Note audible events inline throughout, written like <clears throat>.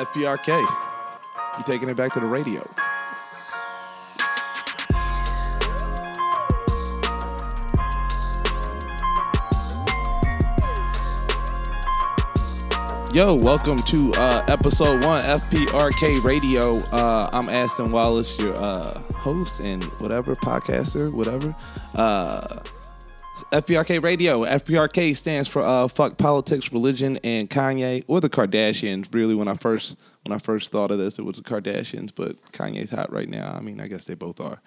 FPRK. You taking it back to the radio. Yo, welcome to uh, episode one FPRK Radio. Uh, I'm Aston Wallace, your uh, host and whatever podcaster, whatever. Uh, FPRK Radio. FPRK stands for uh, fuck politics, religion, and Kanye or the Kardashians. Really, when I first when I first thought of this, it was the Kardashians, but Kanye's hot right now. I mean, I guess they both are.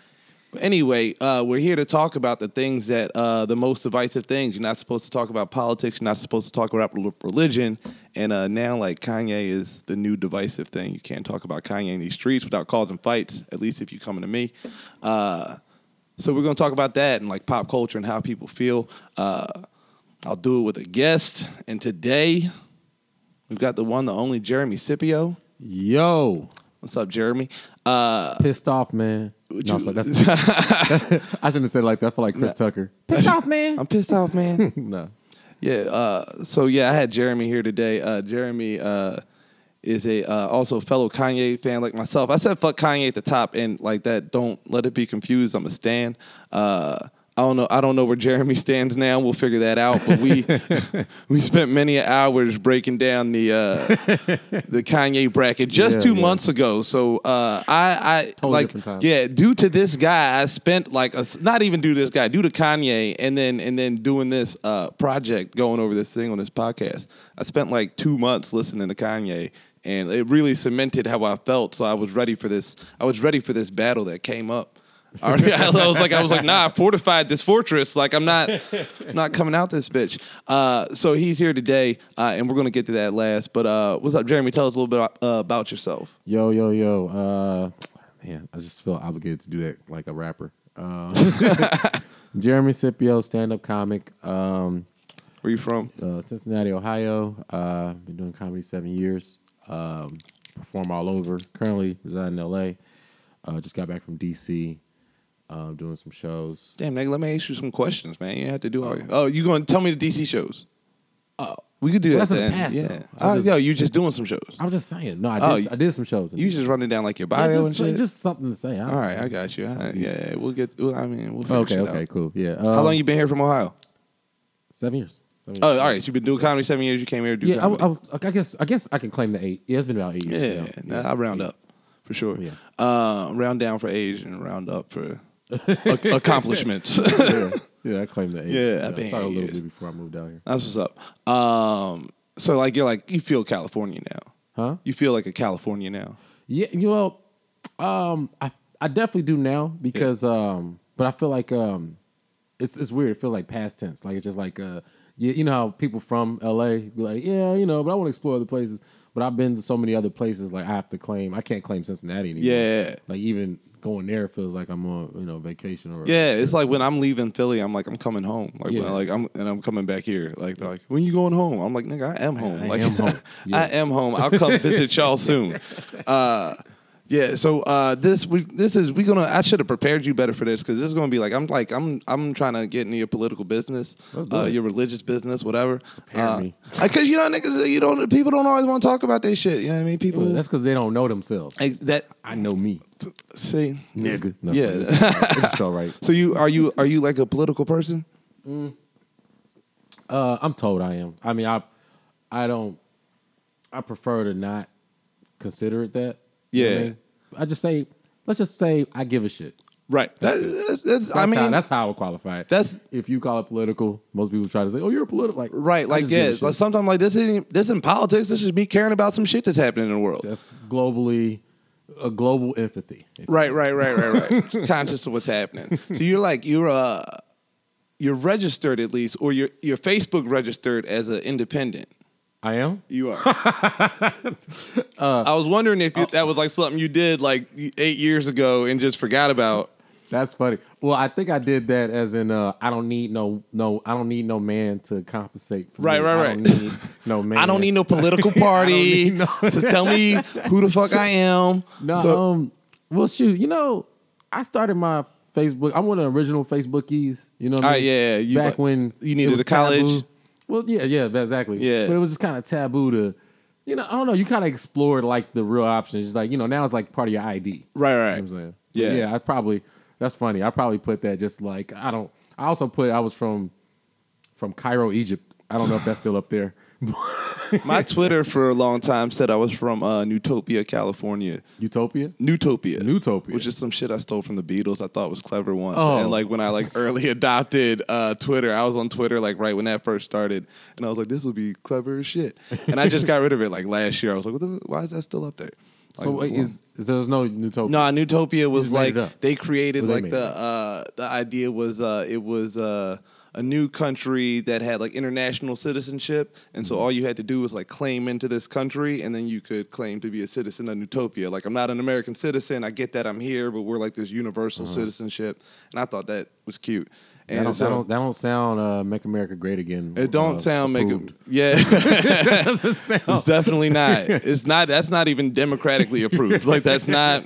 But anyway, uh, we're here to talk about the things that uh, the most divisive things. You're not supposed to talk about politics. You're not supposed to talk about religion. And uh, now, like Kanye is the new divisive thing. You can't talk about Kanye in these streets without causing fights. At least if you're coming to me. So we're gonna talk about that and like pop culture and how people feel. Uh, I'll do it with a guest. And today, we've got the one, the only Jeremy Scipio. Yo, What's up, Jeremy? Uh, pissed off, man. No, you- that's, <laughs> <laughs> I shouldn't have said it like that. for like Chris Tucker. <laughs> Pissed off, man. I'm pissed off, man. no. Yeah. Uh, so yeah, I had Jeremy here today. Uh, Jeremy uh, is a uh, also fellow Kanye fan like myself. I said fuck Kanye at the top, and like that. Don't let it be confused. I'm a stan. Uh, I don't know. I don't know where Jeremy <laughs> stands now. We'll figure that out. But we <laughs> we spent many hours breaking down the uh, <laughs> the Kanye bracket just Yeah, two yeah. months ago. So uh, I I Totally like yeah. Due to this guy, I spent like a not even due to this guy, due to Kanye, and then and then doing this uh, project, going over this thing on this podcast. I spent like two months listening to Kanye, and it really cemented how I felt. So I was ready for this. I was ready for this battle that came up. <laughs> I already- I was like, I was like, nah, I fortified this fortress. Like, I'm not, not coming out this bitch. Uh, so he's here today, uh, and we're gonna get to that last. But uh, what's up, Jeremy? Tell us a little bit uh, about yourself. Yo, yo, yo. Uh, man, I just feel obligated to do that like a rapper. Uh, <laughs> Jeremy Scipio, stand up comic, um, Where you from? uh, Cincinnati, Ohio. Uh, been doing comedy seven years. Um, perform all over. Currently reside in LA. Uh, just got back from DC. Uh, doing some shows. Damn, nigga, let me ask you some questions, man. You have to do all. Your, Oh, you going to tell me the DC shows? Oh, we could do Well, that that's in the past, yeah. Oh, just- yo, you just doing some shows. I'm just saying. No, I did. Oh, did. I did some shows. You just running down like your Yeah, bio just, and shit. just something to say. I all right, I got you. Right, yeah, yeah, we'll get. Well, I mean, we'll Okay, okay, out. cool. Yeah. How um, long you been here from Ohio? Seven years. Oh, all right. So you've been doing comedy seven years. You came here to do Yeah, I, comedy. I, I guess I guess I can claim the eight. Yeah, it's been about eight yeah, years. yeah, nah, I round up for sure. Yeah. Uh, round down for age and round up for <laughs> ac- accomplishments. <laughs> yeah, yeah, I claim the eight. Yeah, I've I been started a little years. bit before I moved out here. That's what's up. Um, so like you're like you feel California now. Huh? You feel like a California now. Yeah, you know, um, I I definitely do now because um, but I feel like um, it's it's weird. It feels like past tense. Like it's just like uh, you, you know how people from LA be like, yeah, you know, but I want to explore other places. But I've been to so many other places. Like I have to claim, I can't claim Cincinnati anymore. Yeah. Like even going there feels like I'm on you know vacation or Yeah, it's like when I'm leaving Philly, I'm like I'm coming home. Like when Yeah. I, like I'm and I'm coming back here. Like they're like when you going home? I'm like nigga, I am home. <laughs> I like am home. Yeah. I am home. I'll come visit y'all <laughs> soon. Uh, yeah. So uh, this we this is we gonna. I should have prepared you better for this because this is gonna be like I'm like I'm I'm trying to get into your political business, uh, your religious business, whatever. Prepare uh. Because you know niggas, you don't people don't always want to talk about this shit. You know what I mean? People that's because they don't know themselves. Like, that I know me, see nigga. No, Yeah. it's just- it just felt right. <laughs> So you are you are you like a political person? Uh, I'm told I am. I mean, I, I don't. I prefer to not consider it that. You know Yeah. I, mean? I just say, let's just say I give a shit. Right. That's, that's, that's- I That's mean, how, that's how I would qualify it. that's- if you call it political. Most people try to say, "Oh, you're a political." Like right. Like just give a yeah, like sometimes like this isn't this isn't politics. This is me caring about some shit that's happening in the world. that's globally a global empathy. Right. Right. Right. Right. Right. <laughs> Conscious of what's happening. So you're like you're uh you're registered at least, or you're you're Facebook registered as an independent. I am. You are. <laughs> I was wondering if you, that was like something you did like eight years ago and just forgot about. That's funny. Well, I think I did that as in uh, I don't need no no I don't need no man to compensate for Right, me. right, I right. don't need <laughs> no man. I don't need no <laughs> political party no- to tell me who the fuck I am. No, So- um, well, shoot, you know, I started my Facebook. I'm one of the original Facebookies. You know, what I Ah, mean? yeah, you- back when you it needed was a college. taboo. Well, yeah, yeah, exactly. Yeah. but it was just kind of taboo to you know, I don't know. You kind of explored like the real options. It's like you know, now it's like part of your ID. Right, You know right. what I'm saying? Yeah. yeah. I probably that's funny. I probably put that just like I don't. I also put I was from from Cairo, Egypt. I don't know if that's still up there. <laughs> <laughs> My Twitter for a long time said I was from uh, Newtopia, California. Utopia, Newtopia. Newtopia. Which is some shit I stole from the Beatles. I thought was clever once. Oh. And like when I like early <laughs> adopted uh, Twitter, I was on Twitter like right when that first started, and I was like, this will be clever as shit. And I just got rid of it like last year. I was like, what the, why is that still up there? Like, so wait, is, is there's no Newtopia? No, Newtopia was like they created Well, they like the uh, the idea was uh, it was uh, a new country that had like international citizenship, and Mm-hmm. so all you had to do was like claim into this country, and then you could claim to be a citizen of Newtopia. Like I'm not an American citizen, I get that I'm here, but we're like this universal citizenship, and I thought that was cute. Uh-huh. That And don't, so that don't that don't sound uh, make America great again. it don't uh, sound make <laughs> <laughs> it, yeah. doesn't sound. It's definitely not. It's not. That's not even democratically approved. Like that's <laughs> not.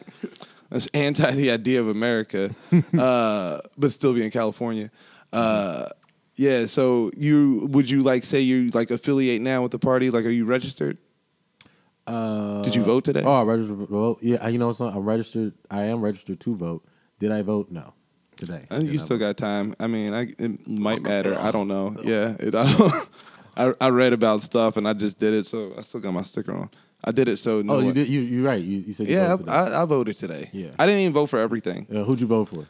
That's anti the idea of America, uh, but still be in California. Uh, yeah. So you would you like say you like affiliate now with the party? Like, are you registered? Uh, Did you vote today? Oh, I registered to vote. Yeah, you know I'm registered. I am registered to vote. Did I vote? No, today. I think Did you not still vote. got time. I mean, I, it might matter. I don't know. Yeah, it, <laughs> I, I I read about stuff and I just did it, so I still got my sticker on. I did it so. No Oh, you one- did. You you right. You, you said you Yeah, voted I, today. I, I voted today. Yeah. I didn't even vote for everything. Uh, who'd you vote for?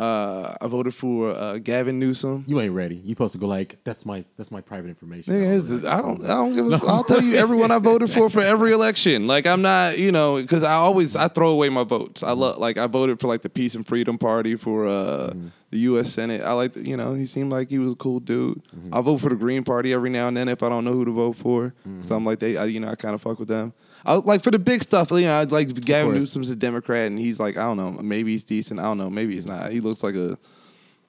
Uh, I voted for uh, Gavin Newsom. You ain't ready. You supposed to go like that's my that's my private information. Nigga, it's- I don't. I don't give. A, I'll tell you everyone I voted for for every election. Like I'm not, you know, because I always I throw away my votes. I love like I voted for like the Peace and Freedom Party for uh, the U.S. Senate. I like, you know, he seemed like he was a cool dude. I vote for the Green Party every now and then if I don't know who to vote for. So I'm like they, I, you know, I kind of fuck with them. I like for the big stuff. You know, like Gavin. Newsom's a Democrat and he's like I don't know, maybe he's decent. I don't know, maybe he's not. He looks like a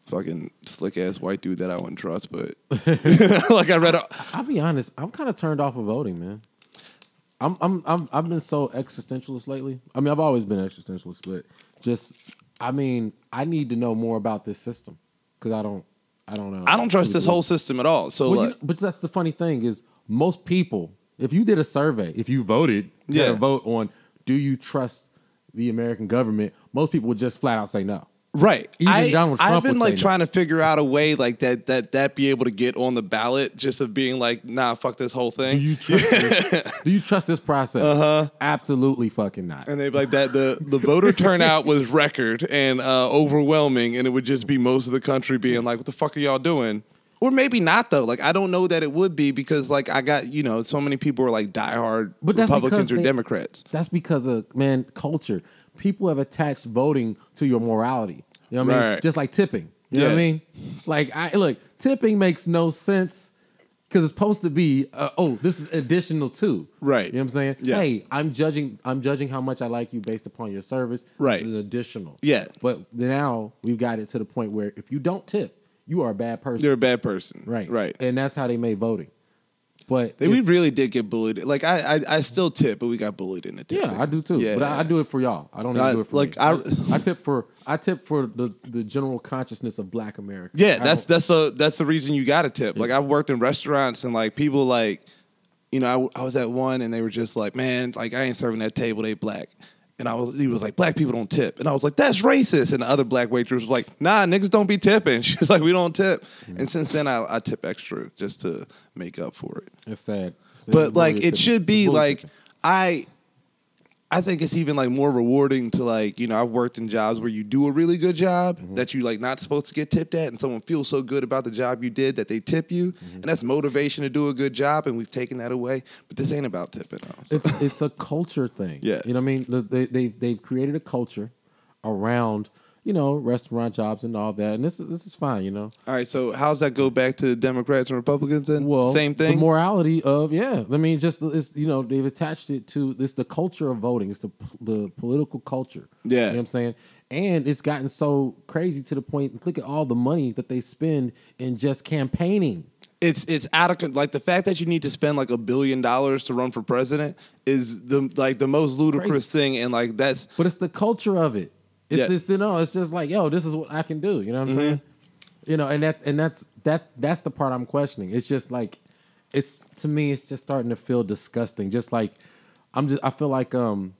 fucking slick ass white dude that I wouldn't trust. But <laughs> <laughs> like I read. I'll be honest. I'm kind of turned off of voting, man. I'm I'm I'm I've been so existentialist lately. I mean, I've always been existentialist, but just I mean, I need to know more about this system because I don't I don't know. I don't trust this whole system at all. So Well, like, you- but that's the funny thing is most people, if you did a survey, if you voted, you had Yeah. a vote on do you trust the American government, most people would just flat out say no. right? Even I, Donald I've been like say no. trying to figure out a way like that that that be able to get on the ballot, just of being like, nah, fuck this whole thing. Do you trust this? <laughs> do you trust this process? Uh-huh. Absolutely fucking not. and they'd be like that. The the voter turnout was record and uh, overwhelming, and it would just be most of the country being like, "What the fuck are y'all doing?" Or maybe not though. Like I don't know that it would be because like I got you know so many people are like diehard But Republicans or they- Democrats. That's because of man culture. People have attached voting to your morality. You know what I mean? Just like tipping. You know what I mean? Like I look, tipping makes no sense because it's supposed to be uh, oh, this is additional too Right. You know what I'm saying? Yeah. Hey, I'm judging I'm judging how much I like you based upon your service. Right. This is additional. Yeah. But now we've got it to the point where if you don't tip, you are a bad person. You're a bad person. right. Right. And that's how they made voting. But They, if- we really did get bullied. Like I, I, I still tip, but we got bullied in it. Yeah, I do too. Yeah. But I, I do it for y'all. I don't even I- do it for like. I- I, tip for I tip for the, the general consciousness of Black America. Yeah, I that's that's a that's the reason you got to tip. Like I've worked in restaurants and like people like, you know, I, I was at one and they were just like, man, like I ain't serving that table. They black. And I was, he was like, black people don't tip. And I was like, that's racist. And the other black waitress was like, nah, niggas don't be tipping. <laughs> She was like, we don't tip. Mm-hmm. And since then, I, I tip extra just to make up for it. it's sad. It's But like, it should be like. I, I think it's even like more rewarding to like, you know, I've worked in jobs where you do a really good job Mm-hmm. that you like not supposed to get tipped at, and someone feels so good about the job you did that they tip you, Mm-hmm. and that's motivation to do a good job, and we've taken that away. But this ain't about tipping. It's it's a culture thing. <laughs> Yeah. you know what I mean. The- They they they've created a culture around you know restaurant jobs and all that, and this is this is fine. You know, All right, so how's that go back to Democrats and Republicans And well, Same thing. The morality of yeah. I mean, just it's you know they've attached it to this the culture of voting. It's the the political culture. Yeah. you know what I'm saying. And it's gotten so crazy to the point. Look at all the money that they spend in just campaigning. it's it's out of like the fact that you need to spend like a billion dollars to run for president is the like the most ludicrous thing, and like that's But it's the culture of it. It's Yeah. just you know, it's just like, yo, this is what I can do. You know what I'm Mm-hmm. saying? You know, and that and that's that that's the part I'm questioning. It's just like it's to me, it's just starting to feel disgusting. Just like I'm just, I feel like um,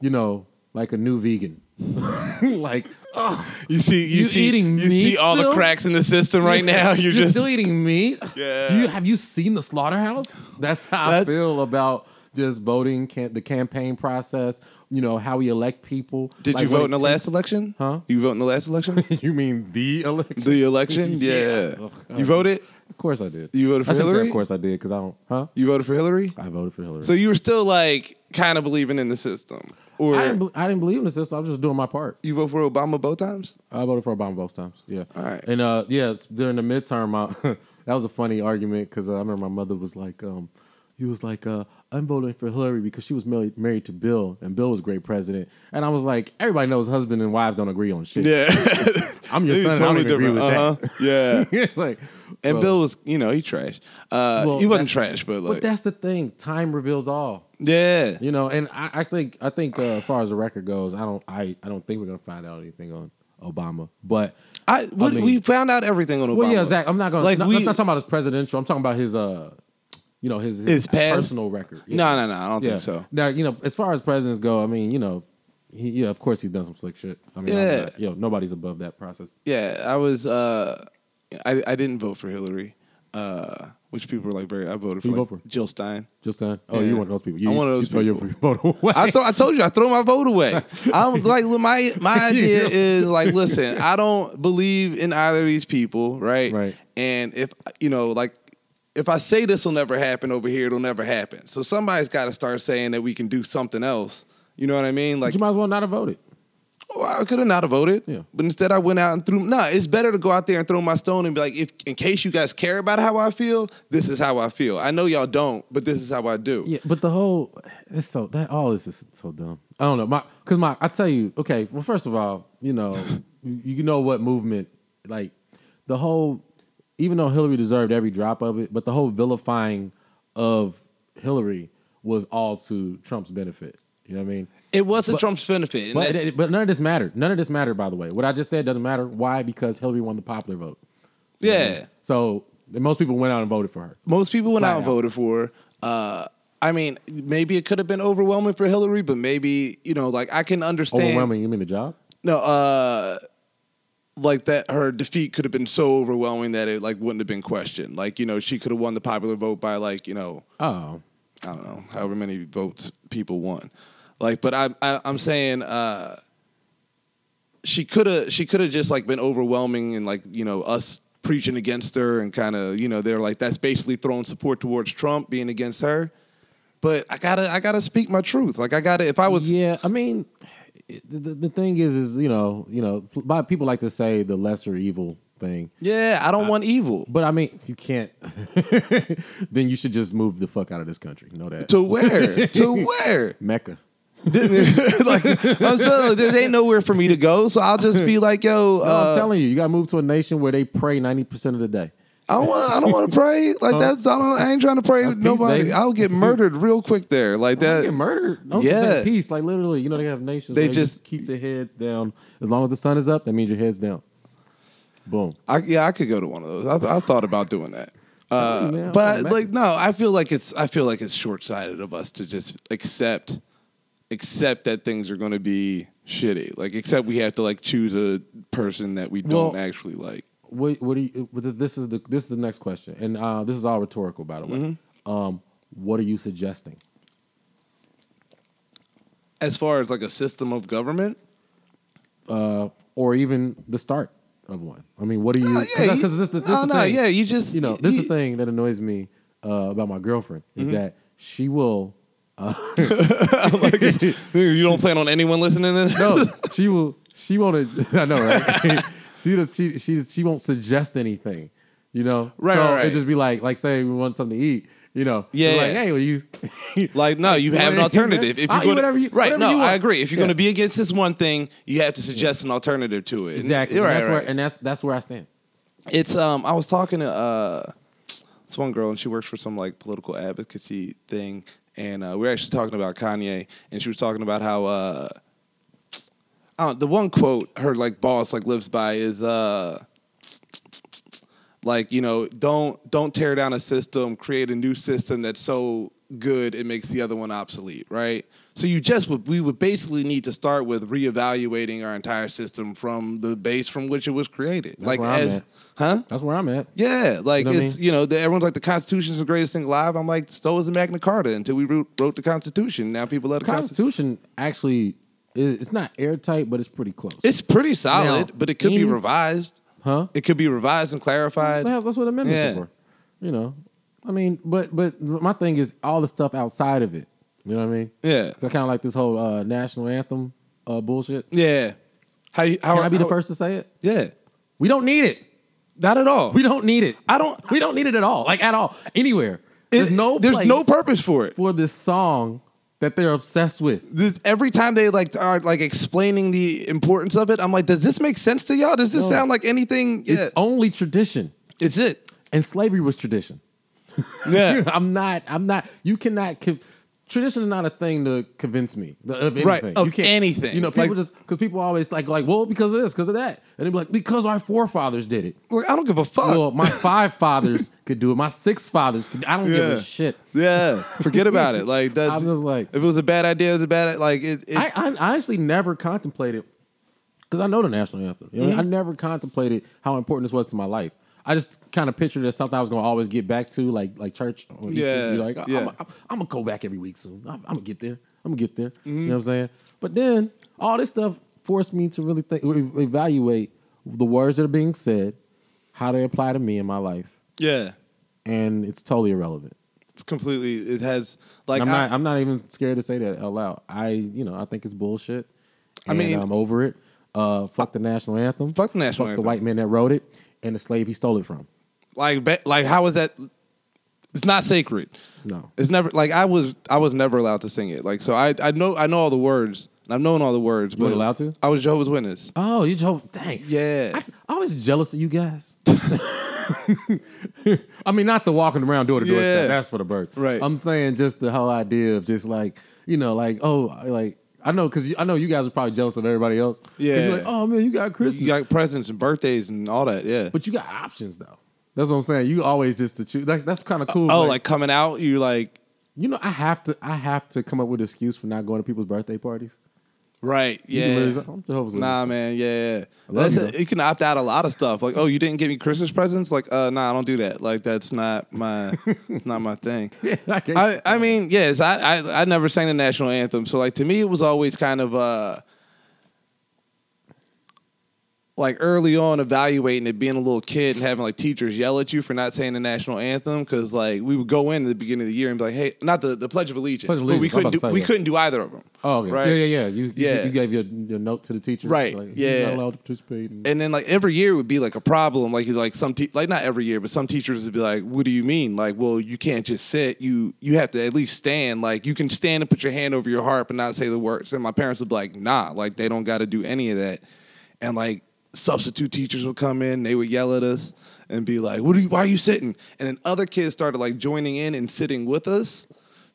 you know, like a new vegan. <laughs> like, oh, You see, you, You see, eating you see all the cracks in the system right now. You're, just still eating meat. Yeah. Do you have you seen the slaughterhouse? That's how That's- I feel about just voting, can, the campaign process. You know how we elect people. Did Like, you vote in the last election? Huh? You vote in the last election? <laughs> you mean the election? the election? <laughs> Yeah. Yeah. Oh, You voted? Of course I did. You voted for I shouldn't say Hillary? Of course I did because I don't. Huh? You voted for Hillary? I voted for Hillary. So you were still like kind of believing in the system, or I didn't. be- I didn't believe in the system. I was just doing my part. you voted for Obama both times? I voted for Obama both times. Yeah. All right. And uh, yeah, during the midterm, I, <laughs> that was a funny argument because uh, I remember my mother was like, um, he was like, uh, I'm voting for Hillary because she was married, married to Bill, and Bill was a great president. And I was like, everybody knows husband and wives don't agree on shit. Yeah, <laughs> I'm your son. I don't agree with Uh-huh. Yeah. <laughs> like, And so- Bill was, you know, he trash. Uh, Well, he wasn't trash, but But that's the thing. Time reveals all. yeah, You know, and I, I think I think uh, as far as the record goes, I don't I, I don't think we're gonna find out anything on Obama. But I, what, mean- we found out everything on Obama. Well, yeah, Zach. I'm not gonna. Like, Like we- I'm not talking about his presidential. I'm talking about his, uh, you know, his his, His personal record. Yeah. No, no, no, I don't yeah. think so. Now, you know, as far as presidents go, I mean, you know, he, yeah, of course he's done some slick shit. I mean, Yeah. not- you know, nobody's above that process. Yeah, I was. Uh, I I didn't vote for Hillary, uh, which people were like very. I voted for, like, vote for? Jill Stein. Just saying. Oh, Yeah. you one of those people. You, I'm one of those you throw your people. vote away. I throw, I told you I throw my vote away. <laughs> I'm like my my <laughs> idea is like listen, I don't believe in either of these people, right? Right. And if you know, like if I say this will never happen over here, it'll never happen. So somebody's got to start saying that we can do something else. You know what I mean? Like you might as well not have voted. oh, I could have not have voted, Yeah. but instead I went out and threw. No, it's better to go out there and throw my stone and be like, if in case you guys care about how I feel, this is how I feel. I know y'all don't, but this is how I do. Yeah, but the whole it's so that all this is so dumb. I don't know my because my I tell you okay. Well, first of all, you know <laughs> you, you know what movement like the whole even though Hillary deserved every drop of it, but the whole vilifying of Hillary was all to Trump's benefit. You know what I mean? It wasn't But- Trump's benefit. But, but none of this mattered. None of this mattered, by the way. What I just said doesn't matter. Why? Because Hillary won the popular vote. yeah. So most people went out and voted for her. Most people went Flat out and out. voted for. her. Uh, I mean, maybe it could have been overwhelming for Hillary, but maybe you know, like I can understand. Overwhelming. You mean the job? No, uh, like that her defeat could have been so overwhelming that it like wouldn't have been questioned. Like you know, she could have won the popular vote by like you know, Oh, I don't know, however many votes people won. Like, but I, I I'm saying. Uh, she could have she could have just like been overwhelming and like you know us preaching against her and kind of you know they're like that's basically throwing support towards Trump being against her. But I gotta I gotta speak my truth. Like I gotta if I was Yeah, I mean, the, the thing is, is you know, you know, by people like to say the lesser evil thing, yeah I don't want evil. but I mean, if you can't, <laughs> then you should just move the fuck out of this country. Know that To where? <laughs> to where? Mecca. <laughs> like I'm saying, there ain't nowhere for me to go, so I'll just be like, yo, No, uh, I'm telling you, you got to move to a nation where they pray ninety percent of the day. I don't want. I don't want to pray. Like that's. I don't. I ain't trying to pray That's with peace, nobody. baby. I'll get <laughs> murdered real quick there. Like They that. get murdered. No, Yeah. yeah, peace. Like literally, you know, they have nations. They where just, just- keep their heads down. As long as the sun is up, that means your head's down. Boom. I, yeah, I could go to one of those. I've, I've thought about doing that. Uh, man, but I'm like, no, I feel like it's. I feel like it's short sighted of us to just accept, accept that things are going to be shitty. Like, except we have to like choose a person that we don't Well- actually like. What, what do you? This is the this is the next question, and uh, this is all rhetorical, by the way. Mm-hmm. Um, what are you suggesting? As far as like a system of government, uh, or even the start of one. I mean, what do you? No, yeah, this, this, this no, the no, thing. yeah, you just- you know you- this is the thing that annoys me uh, about my girlfriend is Mm-hmm. that she will. Uh, <laughs> <laughs> you don't plan on anyone listening to this. no, she will. She won't. <laughs> I know, right? She does. She she she won't suggest anything. You know, Right, So right, right. it just be like like say we want something to eat. You know, Yeah. We're like hey, will you? <laughs> Like, no, you have an alternative. If you're gonna, whatever you- right? no. I agree. If you're Yeah. going to be against this one thing, you have to suggest an alternative to it. Exactly. And right, that's right. where and that's that's where I stand. It's um I was talking to uh this one girl and she works for some like political advocacy thing and uh, we were actually talking about Kanye and she was talking about how uh uh, the one quote her like boss like lives by is uh Like you know, don't don't tear down a system, create a new system that's so good it makes the other one obsolete, right? So you just would we would basically need to start with reevaluating our entire system from the base from which it was created. like where I'm as huh? That's where I'm at. Yeah, like know what I it's mean? you know the, everyone's like the Constitution's the greatest thing alive. I'm like so is the Magna Carta until we wrote, wrote the Constitution. Now people love the Constitution. Constitution actually is it's not airtight, but it's pretty close. It's pretty solid, Now, but it could be revised. huh? It could be revised and clarified. Well, that's what amendments Yeah. are for. You know, I mean, but but my thing is all the stuff outside of it. You know what I mean? Yeah, So kind of like this whole uh, national anthem uh, bullshit. yeah. How you- how Can I be the first to say it? Yeah, We don't need it. not at all. We don't need it. I don't. We don't need it at all. Like at all. Anywhere. There's no There's no purpose for it. for this song that they're obsessed with. This, every time they like are like explaining the importance of it, I'm like, does this make sense to y'all? Does this No. sound like anything? Yeah, It's only tradition. it's it. And slavery was tradition. Yeah, <laughs> I'm not. I'm not. You cannot. Con- tradition is not a thing to convince me of anything. Right, of you can't, anything. You know, people Like- just because people always like like well because of this because of that, and they be like because our forefathers did it. Like, I don't give a fuck. Well, my five fathers <laughs> could do it. My six fathers could. I don't give a shit. yeah, forget about it. Like <laughs> that's I'm just like if it was a bad idea, it was a bad like it. it I, I, actually never contemplated because I know the national anthem. You know, Mm-hmm. I never contemplated how important this was to my life. I just kind of pictured it as something I was going to always get back to, like like church. Easter. Yeah, Be like, yeah. I'm, I'm, I'm gonna go back every week soon. I'm, I'm gonna get there. I'm gonna get there. Mm-hmm. You know what I'm saying? But then all this stuff forced me to really think, evaluate the words that are being said, how they apply to me in my life, yeah, and it's totally irrelevant. it's completely. It has like I'm I- not. I'm not even scared to say that out loud. I, you know, I think it's bullshit. I mean- I'm over it. Uh, fuck the national anthem. Fuck the national Fuck anthem. the white man that wrote it and the slave he stole it from. like be- like how is that? It's not sacred. No. It's never like I was. I was never allowed to sing it. Like so, I I know I know all the words. and I've known all the words. but weren't allowed to? I was Jehovah's Witness. Oh, you Jehovah. Dang. Yeah. I, I was jealous of you guys. <laughs> I mean, not the walking around door to door Yeah. stuff. That's for the birds. Right. I'm saying just the whole idea of just like, you know, like, oh, like, I know, because I know you guys are probably jealous of everybody else. Yeah. You're like, oh, man, you got Christmas. You got presents and birthdays and all that. Yeah. but you got options, though. That's what I'm saying. You always just to choose. That's, that's kind of cool. oh, like, coming out, you like You know, I have to I have to come up with an excuse for not going to people's birthday parties. Right. Yeah. can literally say, I'm Jehovah's Nah, man. Yeah. yeah. love you, a- you can opt out a lot of stuff. Like, oh, you didn't give me Christmas presents. Like, uh, nah, I don't do that. Like, that's not my. <laughs> it's not my thing. <laughs> Yeah, I I, I mean, yes, I, I I never sang the national anthem, so like to me, it was always kind of uh like early on evaluating it, being a little kid and having like teachers yell at you for not saying the national anthem because like we would go in at the beginning of the year and be like, hey, not the, the Pledge of Allegiance, Pledge of but we Allegiance, I'm couldn't about to do say we that. couldn't do either of them. oh, okay. right? yeah, yeah, yeah. You, you- Yeah. you, gave your, your note to the teacher, Right, Like, yeah. you're not allowed to participate. in- And then like every year would be like a problem. Like like some te- like not every year, but some teachers would be like, "What do you mean? Like, well, you can't just sit. You you have to at least stand. Like you can stand and put your hand over your heart, but not say the words." And my parents would be like, "Nah, like they don't got to do any of that." And like substitute teachers would come in, they would yell at us and be like, "What are you? Why are you sitting?" And then other kids started like joining in and sitting with us.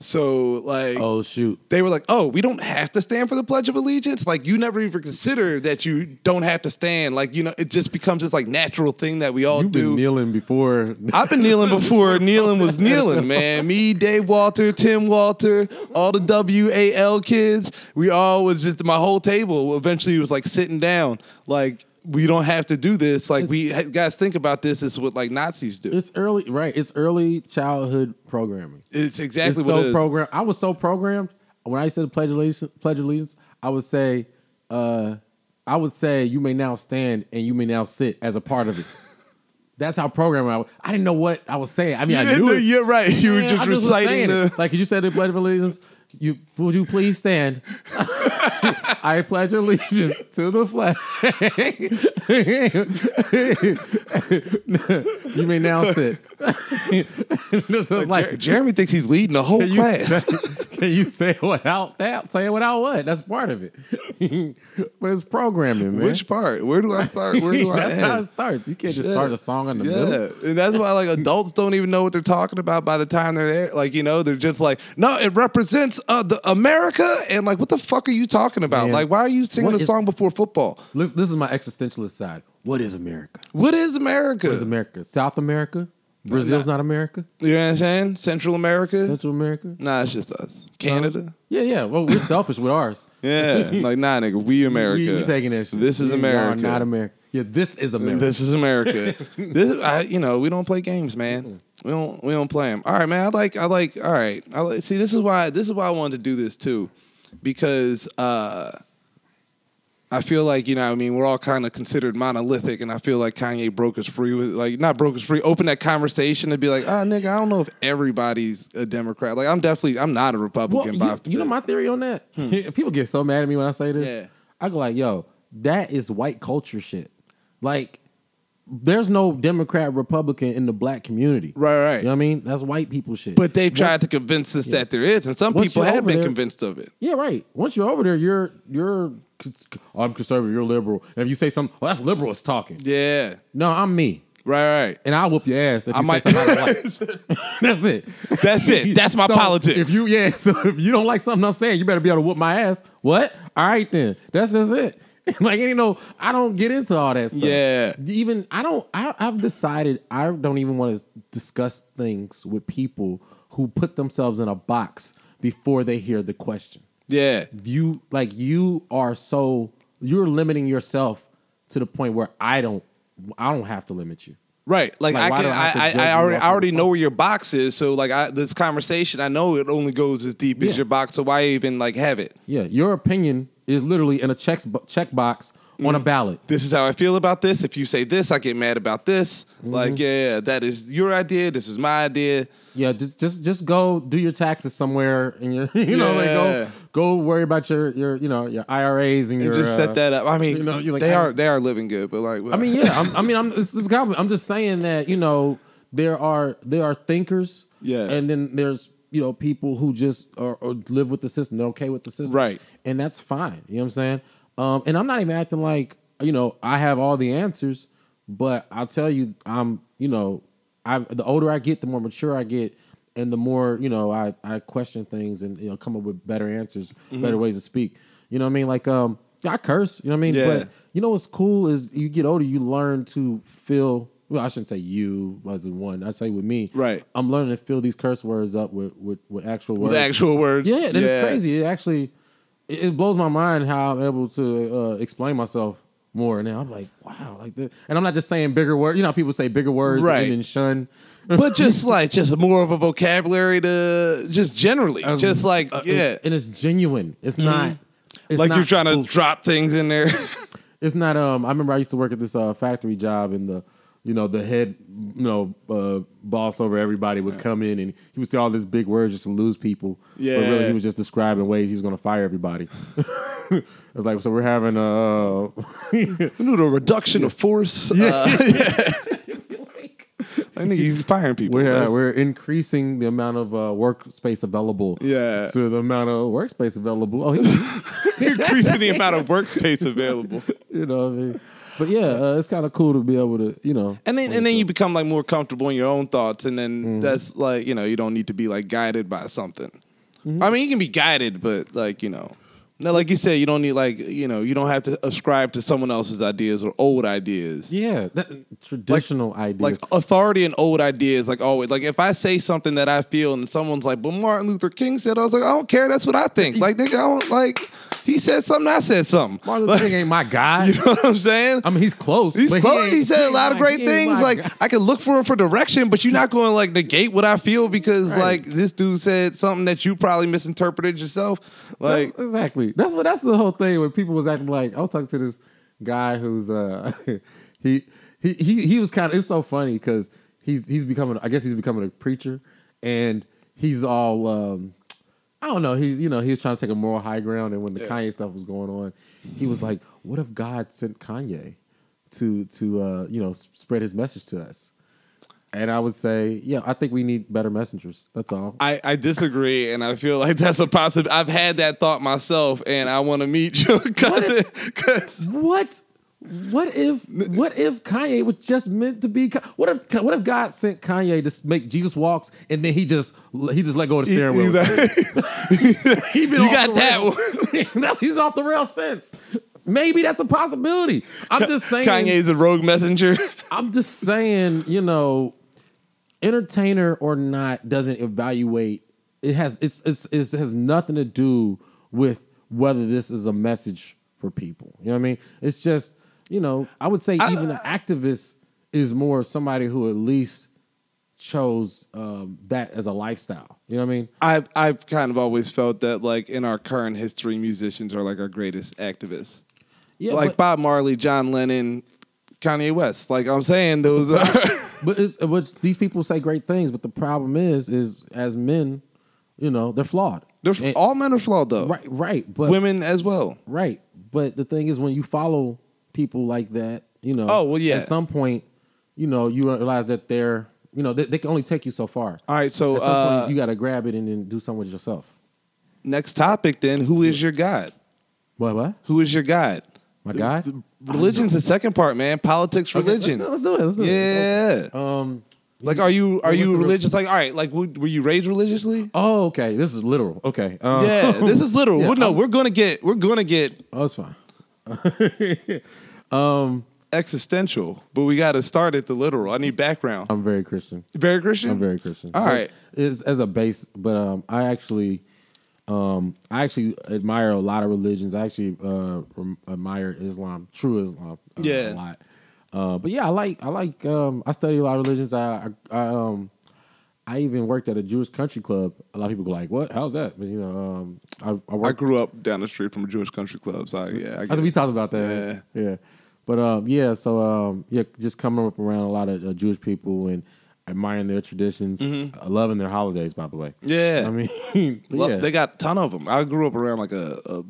So like oh shoot! they were like, "Oh, we don't have to stand for the Pledge of Allegiance." Like you never even consider that you don't have to stand. Like you know, it just becomes this like natural thing that we all You've been do. kneeling before. I've been kneeling before <laughs> kneeling was kneeling, man. Me, Dave Walter, Tim Walter, all the WAL kids. We all was just my whole table. Eventually, was like sitting down. Like we don't have to do this. Like we guys think about this. Is what like Nazis do. it's early, right? It's early childhood programming. It's exactly it's what so it is. programmed. I was so programmed when I used to pledge allegiance, pledge allegiance. I would say, uh, I would say, you may now stand and you may now sit as a part of it. <laughs> That's how programmed I was. I didn't know what I was saying. I mean, You I knew know- it. You're right. You were Man, just reciting the. it. like you said the pledge of allegiance. You would you please stand? <laughs> I pledge allegiance to the flag. you may now sit. Was like, Jer- Jeremy thinks he's leading the whole can you, class. say, can you say it without that? Say it without what? That's part of it. <laughs> but it's programming, man. Which part? Where do I start? Where do <laughs> I That's how it starts. You can't just Yeah. start a song in the middle. And that's why like adults don't even know what they're talking about by the time they're there. Like you know, they're just like, no, it represents uh, the America, and like, what the fuck are you talking about? Man, like, why are you singing what a song before football? This, is my existentialist side. what is America? What is America? What is America? South America? Brazil's not America? You know what I'm saying? Central America? Central America? Nah, it's just us. Canada? Yeah, yeah. Well, we're selfish with ours. <laughs> Yeah. like, nah, nigga, we America. We, taking that shit. This is America. Not America. Yeah, this is America. This is America. <laughs> this, I, you know, we don't play games, man. We don't, we don't play them. All right, man. I like, I like. All right, I like. See, this is why, this is why I wanted to do this too, because uh, I feel like you know, I mean, we're all kind of considered monolithic, and I feel like Kanye broke us free with, like, not broke us free, open that conversation and be like, oh, nigga, I don't know if everybody's a Democrat. Like, I'm definitely, I'm not a well, Republican. you, by you know my theory on that? <laughs> People get so mad at me when I say this. Yeah. I go like, yo, that is white culture shit. Like, there's no Democrat, Republican in the black community. Right, right. You know what I mean? That's white people shit. But they've tried Once- to convince us that there is, and some Once people have been there- convinced of it. Yeah, right. Once you're over there, you're you're I'm conservative, you're liberal. And if you say something, oh, that's liberals talking. Yeah. No, I'm me. Right, right. And I'll whoop your ass if I you might- say something I like. <laughs> <laughs> That's it. That's it. <laughs> That's my So, politics. If you yeah, so if you don't like something I'm saying, you better be able to whoop my ass. What? All right then. That's just it. <laughs> like you know, I don't get into all that stuff. Yeah. Even I don't. I, I've decided I don't even want to discuss things with people who put themselves in a box before they hear the question. yeah. You like you are so you're limiting yourself to the point where I don't. I don't have to limit you. Right. Like, Like, I can I I, I, already I already know where your box is. So like I this conversation, I know it only goes as deep Yeah. as your box. So why even like have it? Yeah, your opinion is literally in a check check box on Mm. a ballot. This is how I feel about this. If you say this, I get mad about this. Mm-hmm. Like, yeah, yeah, that is your idea. This is my idea. Yeah, just just just go do your taxes somewhere, and your <laughs> you know like go go worry about your your you know your IRAs and, And your just uh, set that up. I mean, you know, like they are they are living good, but like, I mean, yeah, I'm, I mean, I'm it's, it's. I'm just saying that you know there are there are thinkers, Yeah. and then there's you know people who just are, or live with the system. They're okay with the system, Right. And that's fine. You know what I'm saying? Um, and I'm not even acting like you know I have all the answers, but I'll tell you, I'm you know, I the older I get, the more mature I get. And the more you know, I, I question things and you know come up with better answers, Mm-hmm. better ways to speak. You know what I mean? Like um, I curse. You know what I mean? Yeah. But you know what's cool is you get older, you learn to feel. Well, I shouldn't say you as one. I say with me. Right. I'm learning to fill these curse words up with with, with actual words. with actual words. yeah, then it's crazy. It actually it, it blows my mind how I'm able to uh, explain myself more. Now I'm like, wow, like this. And I'm not just saying bigger words. You know, how people say bigger words Right. and shun. but <laughs> just like just more of a vocabulary to just generally, just like Uh, yeah, Mm-hmm. it's- and it's genuine. It's not. It's like not you're trying to spoof. drop things in there. <laughs> It's not. Um, I remember I used to work at this uh, factory job, in the, you know, the head, you know, uh, boss over everybody would come in, and he would say all these big words just to lose people. Yeah. but really he was just describing ways he was going to fire everybody. <laughs> I was like, so we're having a. Uh, <laughs> We need a reduction of force. Uh, <laughs> I think you firing people. we're uh, we're increasing the amount of uh, workspace available. Yeah. To the amount of workspace available. Oh, he, increasing the amount of workspace available. you know what I mean. But yeah, uh, it's kind of cool to be able to, you know. And then and then you become like more comfortable in your own thoughts, and then Mm-hmm. that's like you know you don't need to be like guided by something. Mm-hmm. I mean, you can be guided, but like you know, no, like you said, you don't need like you know you don't have to ascribe to someone else's ideas or old ideas. Yeah, that, traditional ideas. Like authority and old ideas, like always. Like if I say something that I feel, and someone's like, "But Martin Luther King said," I was like, "I don't care. That's what I think." <laughs> Like nigga, I don't like. He said something. I said something. Martin Luther King ain't my guy. <laughs> You know what I'm saying? I mean, he's close. He's close. ain't- He, said a ain't lot of great things. Like guy. I can look for him for direction, but you're not going to like negate what I feel because Right. like this dude said something that you probably misinterpreted yourself. Like That's- exactly. That's what. That's the whole thing. When people was acting like I was talking to this guy who's uh <laughs> he he he he was kind of. It's so funny because he's he's becoming. I guess he's becoming a preacher, and he's all. um I don't know. He's you know he was trying to take a moral high ground, and when the Yeah. Kanye stuff was going on, he was like, "What if God sent Kanye to to uh, you know spread His message to us?" And I would say, yeah, I think we need better messengers. That's all. I, I disagree, and I feel like <laughs> that's a possible. I've had that thought myself, and I want to meet you <laughs> because What? What if? What if Kanye was just meant to be? What if? What if God sent Kanye to make Jesus walks, and then he just he just let go of the steering wheel? <laughs> He been You got that. <laughs> That's- he's off the rail since. maybe that's a possibility. I'm just saying. Kanye's a rogue messenger. <laughs> I'm just saying, you know, entertainer or not doesn't evaluate. It has it's, it's it's it has nothing to do with whether this is a message for people. You know what I mean? It's just you know I would say even an activist is more somebody who at least chose um, that as a lifestyle. You know what I mean? I've I've kind of always felt that like in our current history, musicians are like our greatest activists. Yeah, like but, Bob Marley, John Lennon, Kanye West. Like I'm saying, those are <laughs> but it's, but these people say great things. But the problem is, is as men, you know, they're flawed. they're And- all men are flawed though. right, right. But Women as well. Right. But the thing is, when you follow people like that, you know, Oh, well, yeah. at some point, you know, you realize that they're, you know, they, they can only take you so far. All right, so At some uh, point, you got to grab it and then do something with yourself. next topic then, who is your God? What? What? Who is your God? My guy? Religion's the second part, man. Politics, religion. Let's, let's do it. Let's do it. Yeah. Um. Like, are you are you religious? Like, all right, like, were you raised religiously? Oh, okay. This is literal. Okay. Um, Yeah, this is literal. <laughs> Yeah, well, no, I'm- we're gonna get we're gonna get Oh, it's fine. <laughs> <laughs> um, existential, but we got to start at the literal. I need background. I'm very Christian. Very Christian. I'm very Christian. All right. It's as a base, but um, I actually, um, I actually admire a lot of religions. I actually uh, admire Islam, true Islam, uh, Yeah. a lot. Uh, but yeah, I like, I like, um, I study a lot of religions. I, I, I, um, I even worked at a Jewish country club. A lot of people go like, "What? How's that?" But you know, um, I, I I grew up down the street from a Jewish country club, so I, yeah, I I we talked about that. Yeah, Yeah. But um, yeah, so um, yeah, just coming up around a lot of uh, Jewish people and admiring their traditions, uh, loving their holidays. By the way, Mm-hmm. Yeah. I mean, <laughs> yeah, They got a ton of them. I grew up around like a, a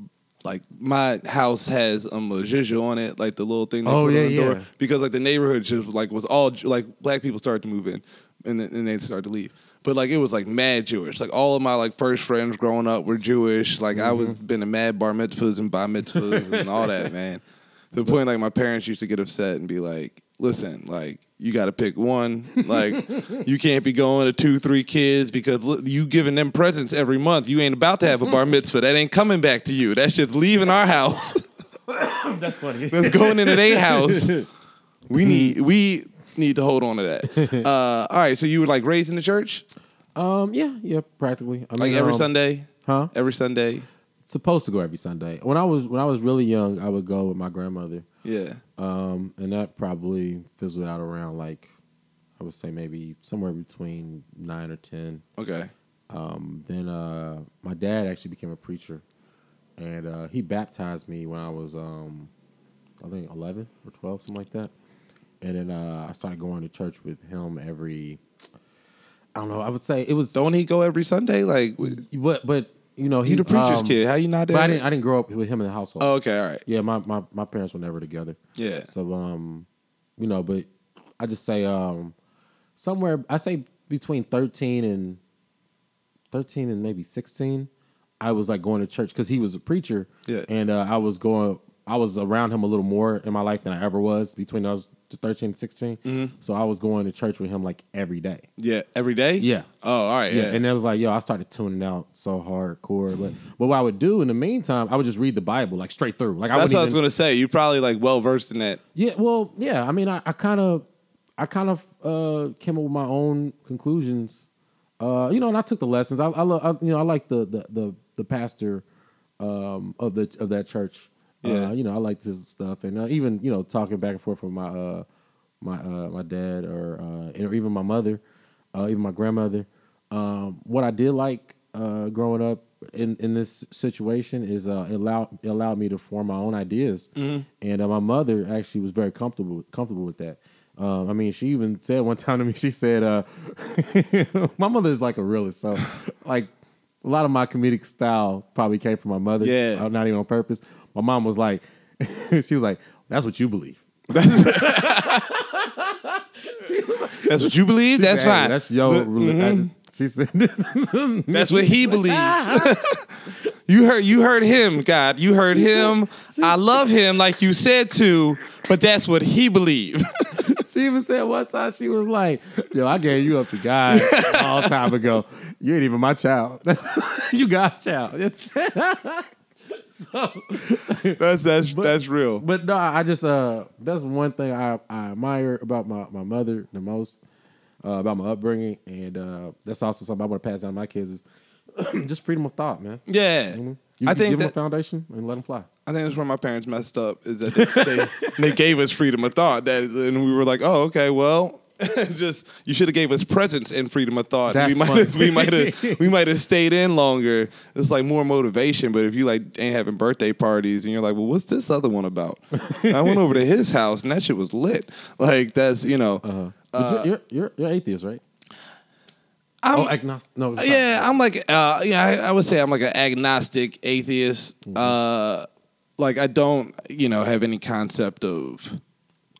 like my house has um a zhuzh on it, like the little thing they Oh, put yeah, on the door yeah. because like the neighborhood just like was all like black people started to move in and then and they started to leave. But like it was like mad Jewish. Like all of my like first friends growing up were Jewish. Like I was Mm-hmm. been a mad bar mitzvahs and bar mitzvahs and all that, man. The point like my parents used to get upset and be like, "Listen, like you got to pick one. Like <laughs> you can't be going to two, three kids because look, you giving them presents every month. You ain't about to have a bar <laughs> mitzvah. That ain't coming back to you. That's just leaving our house. <laughs> that's funny. That's going into their house. We need we need to hold on to that. Uh, all right, so you were like raised in the church, um, yeah, yeah, practically. I like every um, Sunday, huh? every Sunday. Supposed to go every Sunday. When I was when I was really young, I would go with my grandmother, Yeah, um, and that probably fizzled out around like I would say maybe somewhere between nine or ten. okay. Um, then uh, my dad actually became a preacher, and uh, he baptized me when I was, um, I think, eleven or twelve, something like that. And then uh, I started going to church with him every. I don't know. I would say it was, Don't he go every Sunday? Like was- but but you know he the preacher's um, kid. How you not there? But I didn't. I didn't grow up with him in the household. oh, okay, all right. Yeah, my, my my parents were never together. Yeah. So um, you know, but I just say um, somewhere I say between thirteen and thirteen and maybe sixteen, I was like going to church because he was a preacher. Yeah. And uh, I was going. I was around him a little more in my life than I ever was between those 13 and 16. Mm-hmm. So I was going to church with him like every day. Yeah, every day. Yeah. Oh, all right. Yeah, Yeah. and it was like, yo, I started tuning out so hardcore. But but what I would do in the meantime, I would just read the Bible like straight through. Like I That's wouldn't what I was gonna say. You're probably like well versed in that. yeah, well, yeah. I mean, I kind of, I kind of uh, came up with my own conclusions. Uh, you know, and I took the lessons. I, I, lo- I you know, I like the the the, the pastor um, of the of that church. Yeah. Uh, you know, I like this stuff, and uh, even you know, talking back and forth with my uh, my uh, my dad or uh, or even my mother, uh, even my grandmother. Um, what I did like uh, growing up in, in this situation is uh, it allowed it allowed me to form my own ideas, and uh, my mother actually was very comfortable comfortable with that. Um, I mean, she even said one <laughs> time to me, she said, uh, <laughs> "My mother is like a realist, so like a lot of my comedic style probably came from my mother. Yeah. uh, not even on purpose. My mom was like, <laughs> she was like, "That's what you believe." <laughs> That's what you believe. That's Hey, fine. That's your. Mhm. She said, <laughs> That's what he believes. you heard you heard him, God. You heard him. I love him like you said to, but that's what he believed. She even said one time she was like, "Yo, I gave you up to God a long time ago. You ain't even my child. That's you God's child." <laughs> So, That's that's that's real. but no, I just uh, that's one thing I, I admire about my, my mother the most, uh, about my upbringing, and uh, that's also something I want to pass down to my kids is <clears throat> just freedom of thought, man. Yeah, You, I you think give them a foundation and let them fly. I think that's where my parents messed up is that they, they, they gave us freedom of thought. That and we were like, oh, okay, well, <laughs> just you should have gave us presents and freedom of thought. we might have, we might have <laughs> we might have stayed in longer. It's like more motivation. But if you like ain't having birthday parties and you're like, well, what's this other one about? <laughs> I went over to his house and that shit was lit. Like that's you know. Uh-huh. But you're, you're you're atheist, right? I'm, oh, agnostic. No. Yeah, I'm like, uh, yeah, I, I would say I'm like an agnostic atheist. Uh, like I don't, you know, have any concept of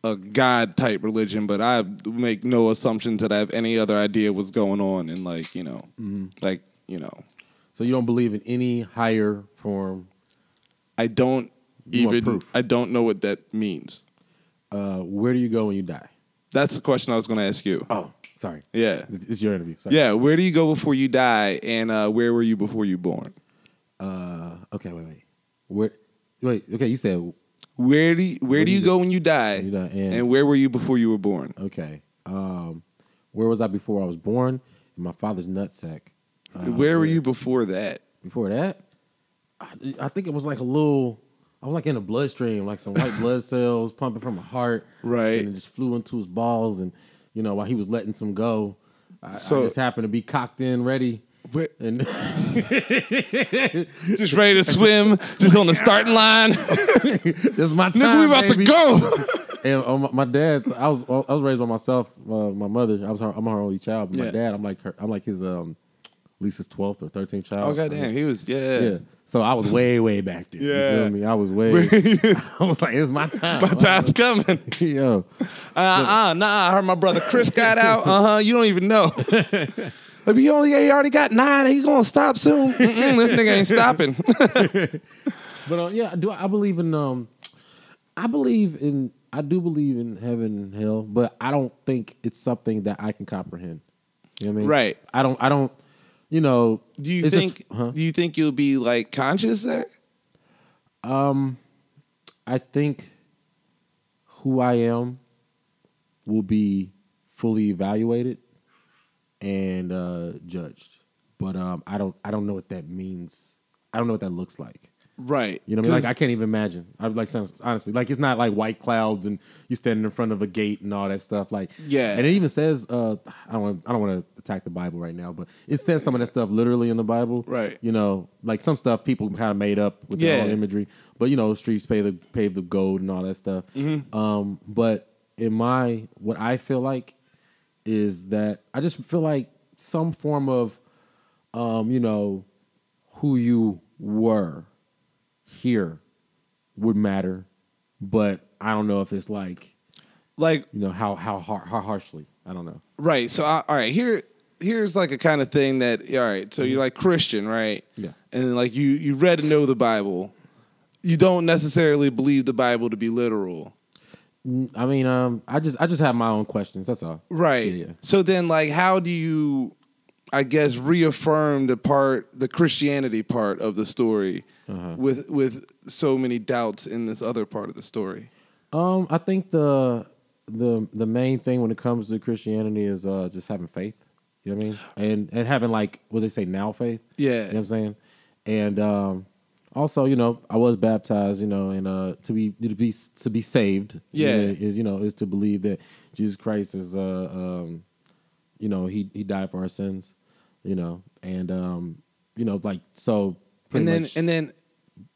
a God type religion, but I make no assumptions that I have any other idea what's going on, and like, you know, like, you know, So you don't believe in any higher form. I don't even. I don't know what that means. Uh, where do you go when you die? That's the question I was going to ask you. Oh, sorry. Yeah, It's it's your interview. Sorry. yeah. Where do you go before you die, and uh, where were you before you born? Uh, okay, wait, wait. Where? Wait. Okay, you said Where do you, where, do do you you go when you die, you die, and- and where were you before you were born? okay. Um, where was I before I was born? In my father's nutsack. Uh, Where were you before that? before that? I, I think it was like a little. I was like in a bloodstream, like some white <laughs> blood cells pumping from my heart, Right. And it just flew into his balls, and you know while he was letting some go, I, So- I just happened to be cocked in, ready, Where, and <laughs> just ready to swim, just on the starting line. <laughs> this is my time. Nigga, we about baby. to go. <laughs> And uh, my, my dad, I was I was raised by myself. Uh, my mother, I was her, I'm her only child. But Yeah. My dad, I'm like her, I'm like his um, at least his twelfth or thirteenth child. oh goddamn, he was yeah. Yeah. So I was way way back there. You Yeah. feel me? I was way. I was like, it's my time. My time's coming. Yo, Uh, uh, nah. I heard my brother Chris got out. Uh huh. You don't even know. Like, he only he already got nine. He's gonna stop soon. Mm-mm, this nigga ain't <laughs> stopping. <laughs> but uh, yeah, do I, I believe in um, I believe in I do believe in heaven and hell, but I don't think it's something that I can comprehend. You know what I mean? Right. I don't. I don't. You know. Do you it's just- think? huh? Do you think you'll be like conscious there? Um, I think who I am will be fully evaluated and uh, judged, but um, I don't. I don't know what that means. I don't know what that looks like. Right. You know, what I mean? like I can't even imagine. I like sounds- honestly, like it's not like white clouds and you standing in front of a gate and all that stuff. Like, Yeah. and it even says, uh, I don't, want, I don't want to attack the Bible right now, but it says some of that stuff literally in the Bible. Right. You know, like some stuff people kind of made up with their Yeah. own imagery, but you know, streets pave the pave the gold and all that stuff. Mm-hmm. Um, but in my what I feel like is that I just feel like some form of, um, you know, who you were here would matter, but I don't know if it's like like you know how how har- how harshly. I don't know. Right. So, I, all right, here, here's like a kind of thing that, all right. So you're like Christian, right? Yeah. And like you, you read and know the Bible. You don't necessarily believe the Bible to be literal, I mean, um, I just I just have my own questions. That's all. right? Yeah, yeah. So then, like, how do you, I guess, reaffirm the part, the Christianity part of the story, Uh-huh. with with so many doubts in this other part of the story? Um, I think the the the main thing when it comes to Christianity is uh just having faith. You know what I mean? And and having like what they say now faith. Yeah. You know what I'm saying? And um also, you know, I was baptized, you know, and uh to be to be to be saved, Yeah. you know, is you know, is to believe that Jesus Christ is uh um you know, he he died for our sins, you know, and um you know, like so And then, much and then,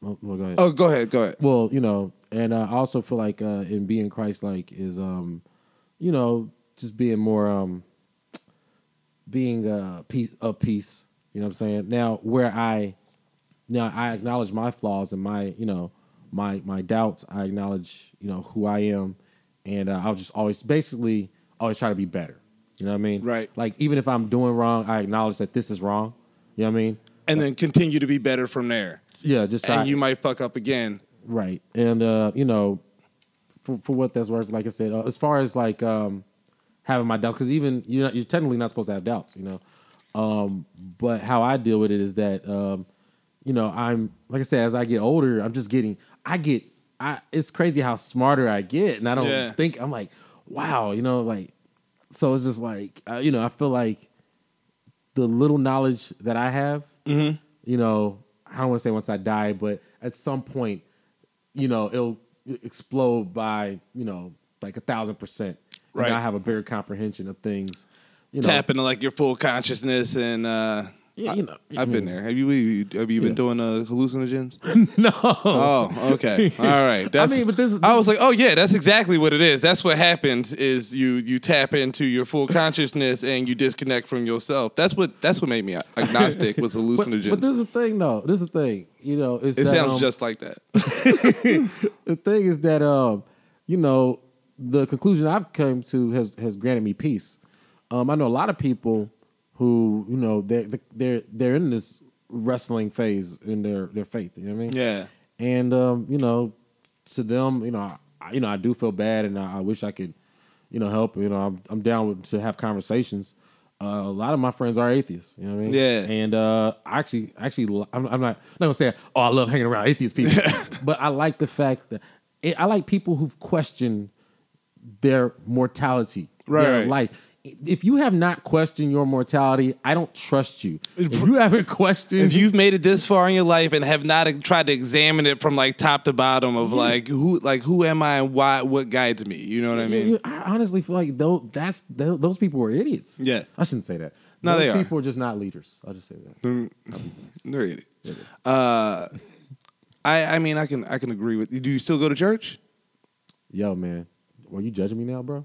oh, well, go ahead. oh, go ahead, go ahead. Well, you know, and uh, I also feel like uh, in being Christ-like is, um, you know, just being more, um, being uh, peace of peace. You know what I'm saying? Now, where I, now I acknowledge my flaws and my, you know, my my doubts. I acknowledge, you know, who I am, and uh, I'll just always, basically, always try to be better. You know what I mean? Right. Like even if I'm doing wrong, I acknowledge that this is wrong. You know what I mean? And then continue to be better from there. Yeah, just try. And you might fuck up again. Right. And uh, you know, for for what that's worth, like I said, uh, as far as like um having my doubts, because even you're not, you're technically not supposed to have doubts, you know. Um, but how I deal with it is that um, you know, I'm like I said, as I get older, I'm just getting, I get, I. It's crazy how smarter I get, and I don't Yeah. think I'm like, wow, you know, like, so it's just like, uh, you know, I feel like the little knowledge that I have, Mm-hmm. you know, I don't want to say once I die, but at some point, you know, it'll explode by, you know, like a thousand percent. And Right. I have a bigger comprehension of things. You know, Tap into like your full consciousness and uh Yeah, you know, I've been there. Have you have you been Yeah. doing uh, hallucinogens? <laughs> no. Oh, okay. <laughs> All right. That's, mean, but this is- I was like, oh yeah, that's exactly what it is. That's what happens is you you tap into your full consciousness and you disconnect from yourself. That's what that's what made me agnostic was <laughs> but, hallucinogens. but this is the thing, though. This is the thing. You know, it's it that, sounds um, just like that. the thing is that um, you know, the conclusion I've come to has has granted me peace. Um, I know a lot of people who you know they're they're they're in this wrestling phase in their their faith. You know what I mean? Yeah. And um, you know, to them, you know, I, you know, I do feel bad, and I, I wish I could, you know, help. You know, I'm I'm down with, to have conversations. Uh, a lot of my friends are atheists. You know what I mean? Yeah. And uh, I actually, actually, I'm, I'm not, I'm not gonna say, oh, I love hanging around atheist people, <laughs> but I like the fact that it, I like people who've questioned their mortality, their Right. life. If you have not questioned your mortality, I don't trust you. If you haven't questioned, If you've made it this far in your life and have not tried to examine it from like top to bottom of like who like who am I and why what guides me, you know what I mean? I honestly feel like those that's tho- those people are idiots. Yeah. I shouldn't say that. No, those they are. people are just not leaders. I'll just say that. They're idiots. Uh, I I mean I can I can agree with. you. Do you still go to church? Yo, man, are you judging me now, bro?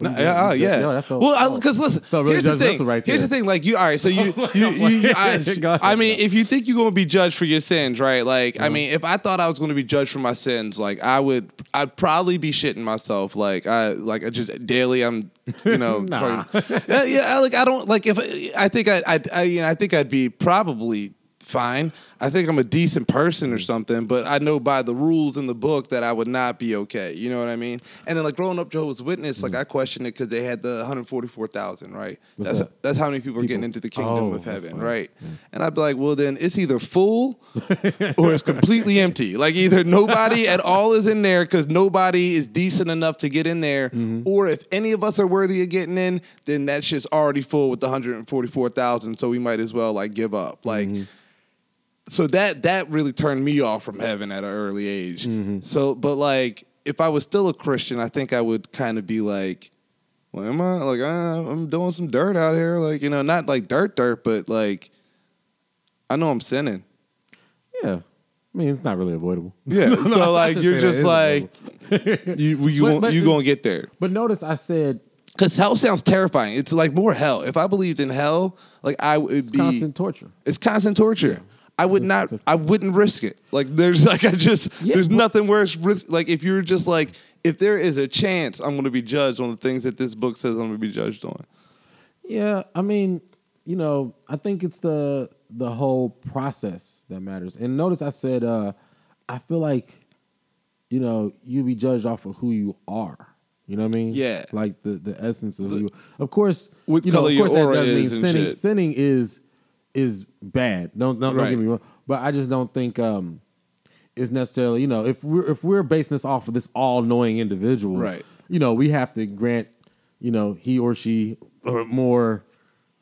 Uh, no, What yeah, oh, yo, that felt- well, oh. because listen, Felt really here's the thing. right Here's the thing. Like you, all right. So <laughs> you, you, you, you I, <laughs> I mean, if you think you're going to be judged for your sins, right? Like, I mean, if I thought I was going to be judged for my sins, like I would, I'd probably be shitting myself. Like I, like I just daily, I'm, you know, <laughs> Nah. yeah, yeah. I, like I don't like if I think I, I, I, you know, I think I'd be probably fine. I think I'm a decent person or something, but I know by the rules in the book that I would not be okay. You know what I mean? And then like growing up Jehovah's Witness, like I questioned it because they had the 144,000, right? What's that's that? that's how many people, are getting into the kingdom Oh, of heaven, right? And I'd be like, well, then it's either full <laughs> or it's completely empty. Like either nobody at all is in there because nobody is decent enough to get in there, Mm-hmm. or if any of us are worthy of getting in, then that shit's already full with the 144,000. So we might as well like give up. Like Mm-hmm. So that that really turned me off from heaven at an early age. Mm-hmm. So, but like, if I was still a Christian, I think I would kind of be like, "Well, am I like uh, I'm doing some dirt out here? Like, you know, not like dirt, dirt, but like, I know I'm sinning. Yeah, I mean, it's not really avoidable. <laughs> Yeah. <laughs> No, so like, you're just like, you you <laughs> But- but you gonna get there. But notice I said Because hell sounds terrifying. It's like more hell. If I believed in hell, like I would it's be constant torture. It's constant torture. I would not. I wouldn't risk it. Like there's <laughs> like I just Yeah, there's nothing worse. Risk, like if you're just like if there is a chance I'm going to be judged on the things that this book says I'm going to be judged on. Yeah, I mean, you know, I think it's the the whole process that matters. And notice I said, uh, I feel like, you know, you be judged off of who you are. You know what I mean? Yeah. Like the the essence of who you. Of course, What you know, color of your course, that aura doesn't mean is and sinning. shit. Sinning is is bad. Don't don't, don't get me wrong. But I just don't think um is necessarily you know if we're if we're basing this off of this all knowing individual, Right. You know, we have to grant you know he or she more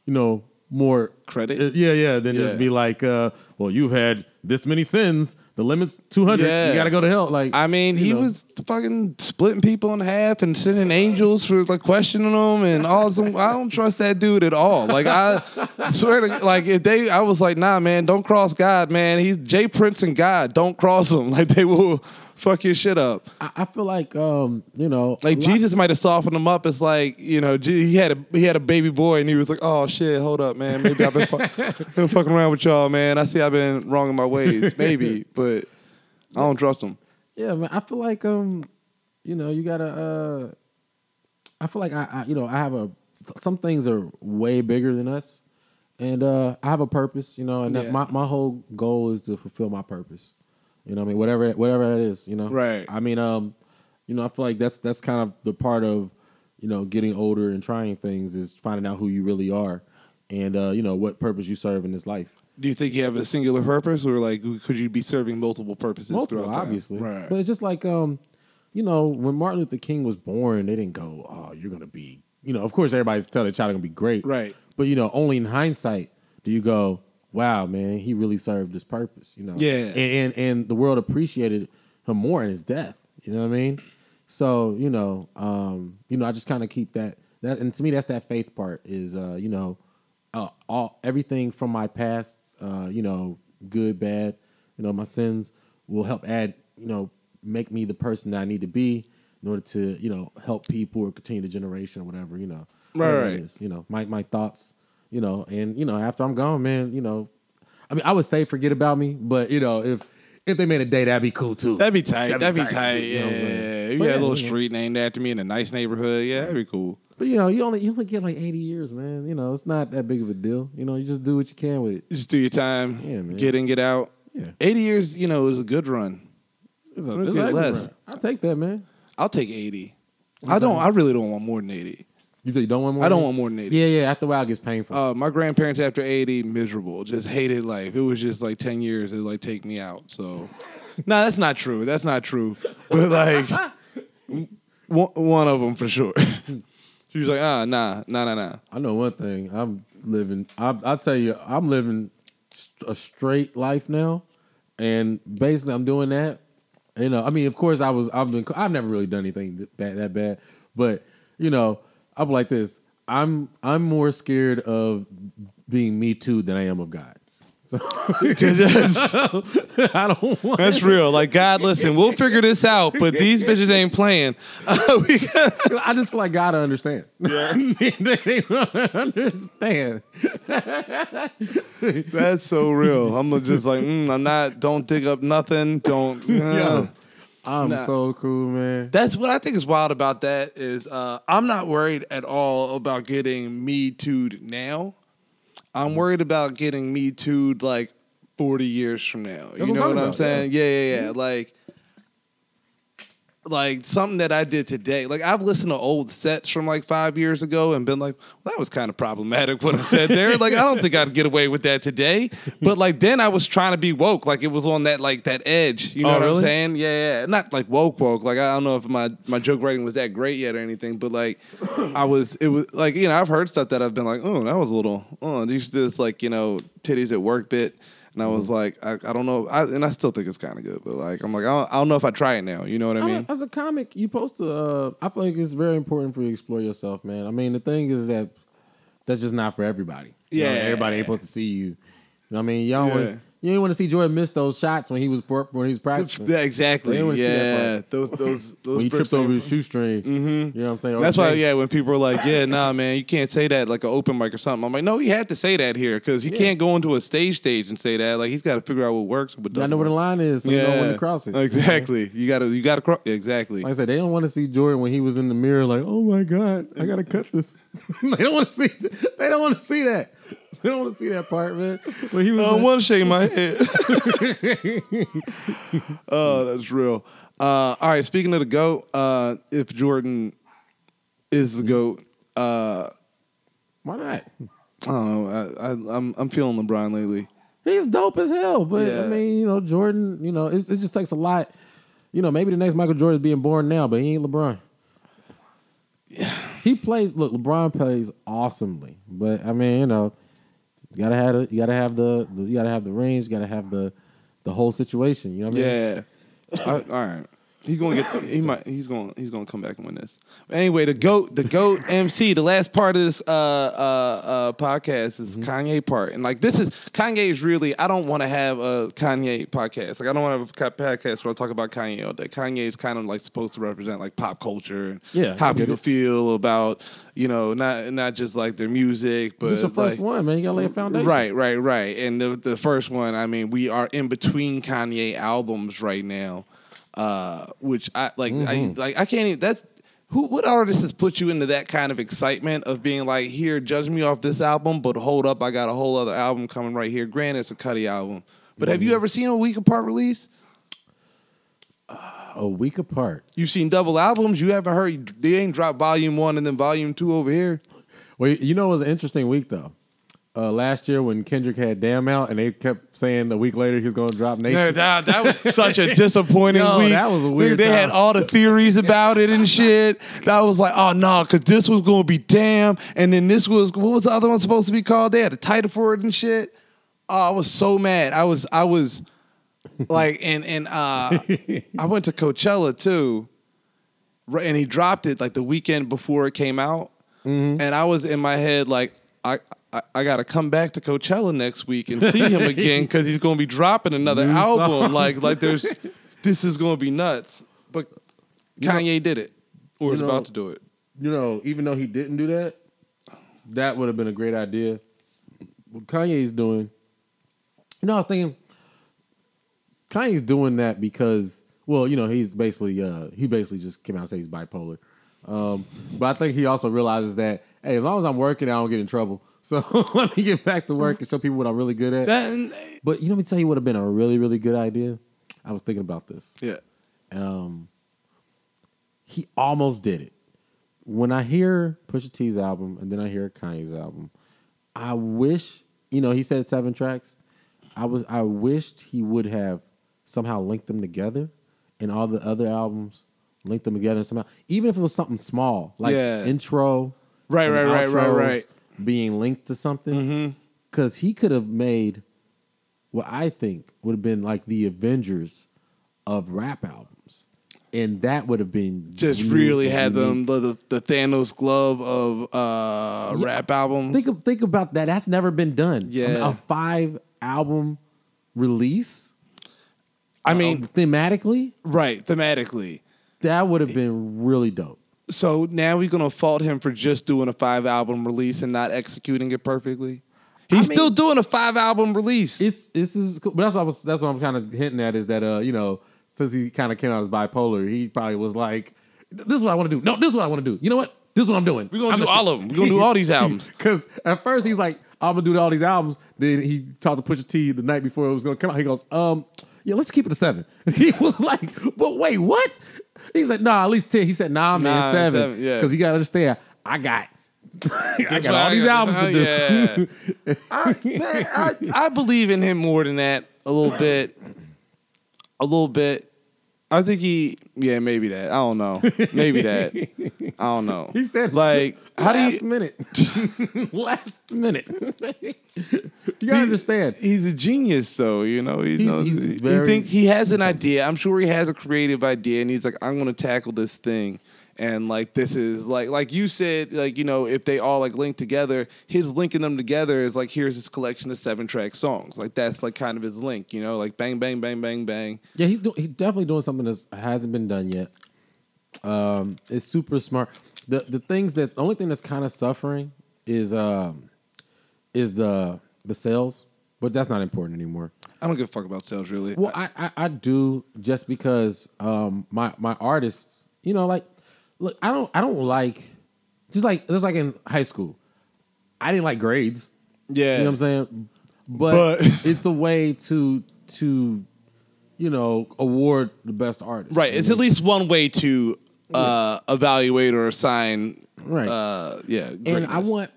you know more Credit? Uh, yeah, yeah. Then Yeah. just be like, uh, well, you've had this many sins. The limit's two hundred. Yeah. You got to go to hell. Like I mean, he know. was fucking splitting people in half and sending angels for like questioning them and all some. I don't trust that dude at all. Like I swear to like if they, I was like, nah, man, don't cross God, man. He's Jay Prince and God. Don't cross him. <laughs> Like they will fuck your shit up. I, I feel like um, you know, Like Jesus might have softened him up. It's like you know, G- he had a he had a baby boy, and he was like, "Oh shit, hold up, man. Maybe I've been, fu- <laughs> been fucking around with y'all, man. I see I've been wrong in my ways, maybe, <laughs> but I don't trust him." Yeah, man. I feel like um, you know, you gotta. uh I feel like I, I, you know, I have a. Some things are way bigger than us, and uh I have a purpose, you know, and Yeah. my my whole goal is to fulfill my purpose. You know, what I mean, whatever whatever that is, you know. Right. I mean, um, you know, I feel like that's that's kind of the part of, you know, getting older and trying things is finding out who you really are, and uh, you know what purpose you serve in this life. Do you think you have a singular purpose, or like could you be serving multiple purposes multiple, obviously. Right. But it's just like um, you know, when Martin Luther King was born, they didn't go, "Oh, you're gonna be," you know. Of course, everybody's telling their child gonna be great, Right. But you know, only in hindsight do you go, "Wow, man, he really served his purpose," you know. Yeah. And and, and the world appreciated him more in his death. You know what I mean? So you know, um, you know, I just kind of keep that. That and to me, that's that faith part. Is uh, you know, uh, all everything from my past, uh, you know, good, bad, you know, my sins will help add, you know, make me the person that I need to be in order to, you know, help people or continue the generation or whatever, you know, Right, right. is, you know, my my thoughts, you know, and you know, after I'm gone, man, you know, I mean, I would say forget about me, but you know, if if they made a day, that'd be cool too. That'd be tight. That'd That'd be be tight, tight. too, you know what I'm Yeah, saying? you But had yeah, a little you know. street named after me in a nice neighborhood. Yeah, that'd be cool. but you know, you only you only get like 80 years, man. You know, it's not that big of a deal. You know, you just do what you can with it. Just do your time. Yeah, man. Get in, get out. Yeah. Eighty years, you know, is a good run. It's a, Let's it's get a less. less. I'll take that, man. I'll take eighty. I don't. I really don't want more than eighty. You say you don't want more? I don't want more than eighty. Yeah, yeah. After a while, it gets painful. Uh, my grandparents after 80, miserable. Just hated life. It was just like 10 years. It like take me out. So, <laughs> no, that's not true. That's not true. <laughs> But like, one, one of them for sure. <laughs> she was like, ah, nah, nah, nah, nah. I know one thing. I'm living. I, I'll tell you, I'm living a straight life now, and basically, I'm doing that. You know, I mean, of course, I was. I've been. I've never really done anything that bad, that bad, but you know, I'm like this. I'm. I'm more scared of being me too than I am of God. So <laughs> I don't want. that's real. Like, God, listen, we'll figure this out, but these bitches ain't playing. <laughs> I just feel like God to understand. Yeah, they don't understand. that's so real. I'm just like, mm, I'm not, don't dig up nothing. Don't. <laughs> uh. Yo, I'm Nah. so cool, man. That's what I think is wild about that is uh, I'm not worried at all about getting me too'd now. I'm worried about getting me too'd like 40 years from now. what you I'm know what I'm about, saying? Yeah, yeah, yeah. Like, like something that I did today. Like I've listened to old sets from like five years ago and been like, well, that was kind of problematic what I said there. like I don't think I'd get away with that today. But like then I was trying to be woke. Like it was on that like that edge. You know Oh, what really? I'm saying? Yeah, yeah. Not like woke woke. Like I don't know if my my joke writing was that great yet or anything. But like I was it was like, you know, I've heard stuff that I've been like, oh, that was a little oh, these this like, you know, titties at work bit. And I Mm-hmm. was like, I, I don't know, I, and I still think it's kind of good, but like, I'm like, I don't, I don't know if I try it now. You know what I mean? as a comic, you supposed to. Uh, I feel like it's very important for you to explore yourself, man. I mean, the thing is that that's just not for everybody. You know, Yeah. everybody ain't supposed to see you. You know what I mean? Y'all Yeah. You ain't want to see Jordan miss those shots when he was when he was practicing. Yeah, <laughs> exactly. They see that Yeah, those those <laughs> those. when he tripped over his shoestring. Mm-hmm. You know what I'm saying? That's why, yeah, when people are like, yeah, nah, man, you can't say that like an open mic or something. I'm like, no, he had to say that here because he Yeah. can't go into a stage stage and say that. Like, he's got to figure out what works. What I know where the line is, so you know when to cross it. <laughs> Exactly. You gotta, you gotta cross. Exactly. Like I said, they don't want to see Jordan when he was in the mirror, like, oh my god, I gotta cut this. they don't want to see. They don't want to see that. <laughs> They don't want to see that part, man. When he was, I like- want to shake my head. <laughs> <laughs> oh, that's real. Uh, all right. Speaking of the goat, uh, if Jordan is the goat, uh, why not? I don't know. I, I, I'm I'm feeling LeBron lately. He's dope as hell, but Yeah. I mean, you know, Jordan, you know, it's, it just takes a lot. You know, maybe the next Michael Jordan is being born now, but he ain't LeBron. He plays. Look, LeBron plays awesomely, but I mean, you know, you gotta have the, you gotta have the, the you gotta have the range, you gotta have the the whole situation. You know what I mean? Yeah. right, all right. He's gonna get. He might. He's gonna. He's gonna come back and win this. But anyway, the goat. The goat <laughs> MC. The last part of this uh, uh, uh, podcast is Kanye part, and like this is Kanye is really. I don't want to have a Kanye podcast. Like I don't want to have a podcast where I talk about Kanye all day. Kanye is kind of like supposed to represent like pop culture and Yeah, how people it. feel about you know not not just like their music, but is the first like, one, man. You gotta lay a foundation. Right, right, right. And the the first one, I mean, we are in between Kanye albums right now, uh, which I like. I Mm-hmm. like. I can't even. That's who. What artist has put you into that kind of excitement of being like, here, judge me off this album, but hold up, I got a whole other album coming right here. Granted, it's a Cudi album, but have you Mm-hmm. ever seen a week apart release? A week apart. You've seen double albums. You haven't heard. They ain't dropped volume one and then volume two over here. Well, you know, it was an interesting week though. Uh, last year when Kendrick had Damn out, and they kept saying a week later he was going to drop Nation. That, that was <laughs> such a disappointing Yo, week. that was a weird They had all the theories about it and <laughs> shit. That was like, oh no, because this was going to be damn, and then this was what was the other one supposed to be called? They had a title for it and shit. Oh, I was so mad. I was, I was like, and and uh, <laughs> I went to Coachella too, and he dropped it like the weekend before it came out, Mm-hmm. and I was in my head like, I. I, I got to come back to Coachella next week and see him again <laughs> because he's going to be dropping another New album. songs. Like, like there's, <laughs> this is going to be nuts. But Kanye did it, or is you know- about to do it. you know, even though he didn't do that, that would have been a great idea. What Kanye's doing, you know, I was thinking Kanye's doing that because, well, you know, he's basically uh he basically just came out and said he's bipolar. Um, but I think he also realizes that hey, as long as I'm working, I don't get in trouble. So <laughs> let me get back to work and show people what I'm really good at. That, but you know, let me tell you what would have been a really, really good idea. I was thinking about this yeah, um, he almost did it. When I hear Pusha T's album and then I hear Kanye's album, I wish you know he said seven tracks. I was I wished he would have somehow linked them together, and all the other albums linked them together somehow. Even if it was something small like Yeah. intro, Right, right, right, right, right. Being linked to something, because he could have made what I think would have been like the Avengers of rap albums, and that would have been just really had them the, the Thanos glove of uh, rap albums. Think of, think about that. That's never been done. Yeah. a five album release. I mean, uh, thematically, right, thematically. that would have been really dope. So now we're gonna fault him for just doing a five album release and not executing it perfectly. He's I mean- still doing a five album release. It's this is cool. but that's what I was that's what I'm kind of hinting at is that uh you know since he kind of came out as bipolar, he probably was like, this is what I want to do. No, this is what I want to do. You know what? This is what I'm doing. We're gonna do all of them. We're gonna do all these <laughs> albums. Because at first he's like, I'm gonna do all these albums. Then he talked to Pusha T the night before it was gonna come out. He goes, um, yeah, let's keep it a seven. <laughs> And he was like, but wait, what? He said, nah, at least ten. He said, nah, man, Nah, seven. seven, yeah. Because you gotta understand, I got, <laughs> I That's got all I these got albums to do. <laughs> I, man, I, I believe in him more than that. A little bit. A little bit. I think he. Yeah, maybe that. I don't know. Maybe that. I don't know. <laughs> He said, like, how do last you? minute, last minute. <laughs> <laughs> you gotta understand. He's a genius, though. You know, he He's- knows. he's he very- thinks he has an idea. I'm sure he has a creative idea, and he's like, I'm going to tackle this thing. And like this is like like you said, like you know, if they all like link together, his linking them together is like here's his collection of seven track songs. Like that's like kind of his link, you know, like bang bang bang bang bang. Yeah, he's do- he's definitely doing something that hasn't been done yet. Um, it's super smart. The the things that the only thing that's kind of suffering is um is the the sales, but that's not important anymore. I don't give a fuck about sales really. Well, I, I I do just because um my my artists, you know, like look, I don't I don't like just like just like in high school, I didn't like grades. yeah, You know what I'm saying? But, But- <laughs> it's a way to to you know award the best artist. right. It's at least one way to uh, evaluate or assign. Right. Uh, yeah. and I want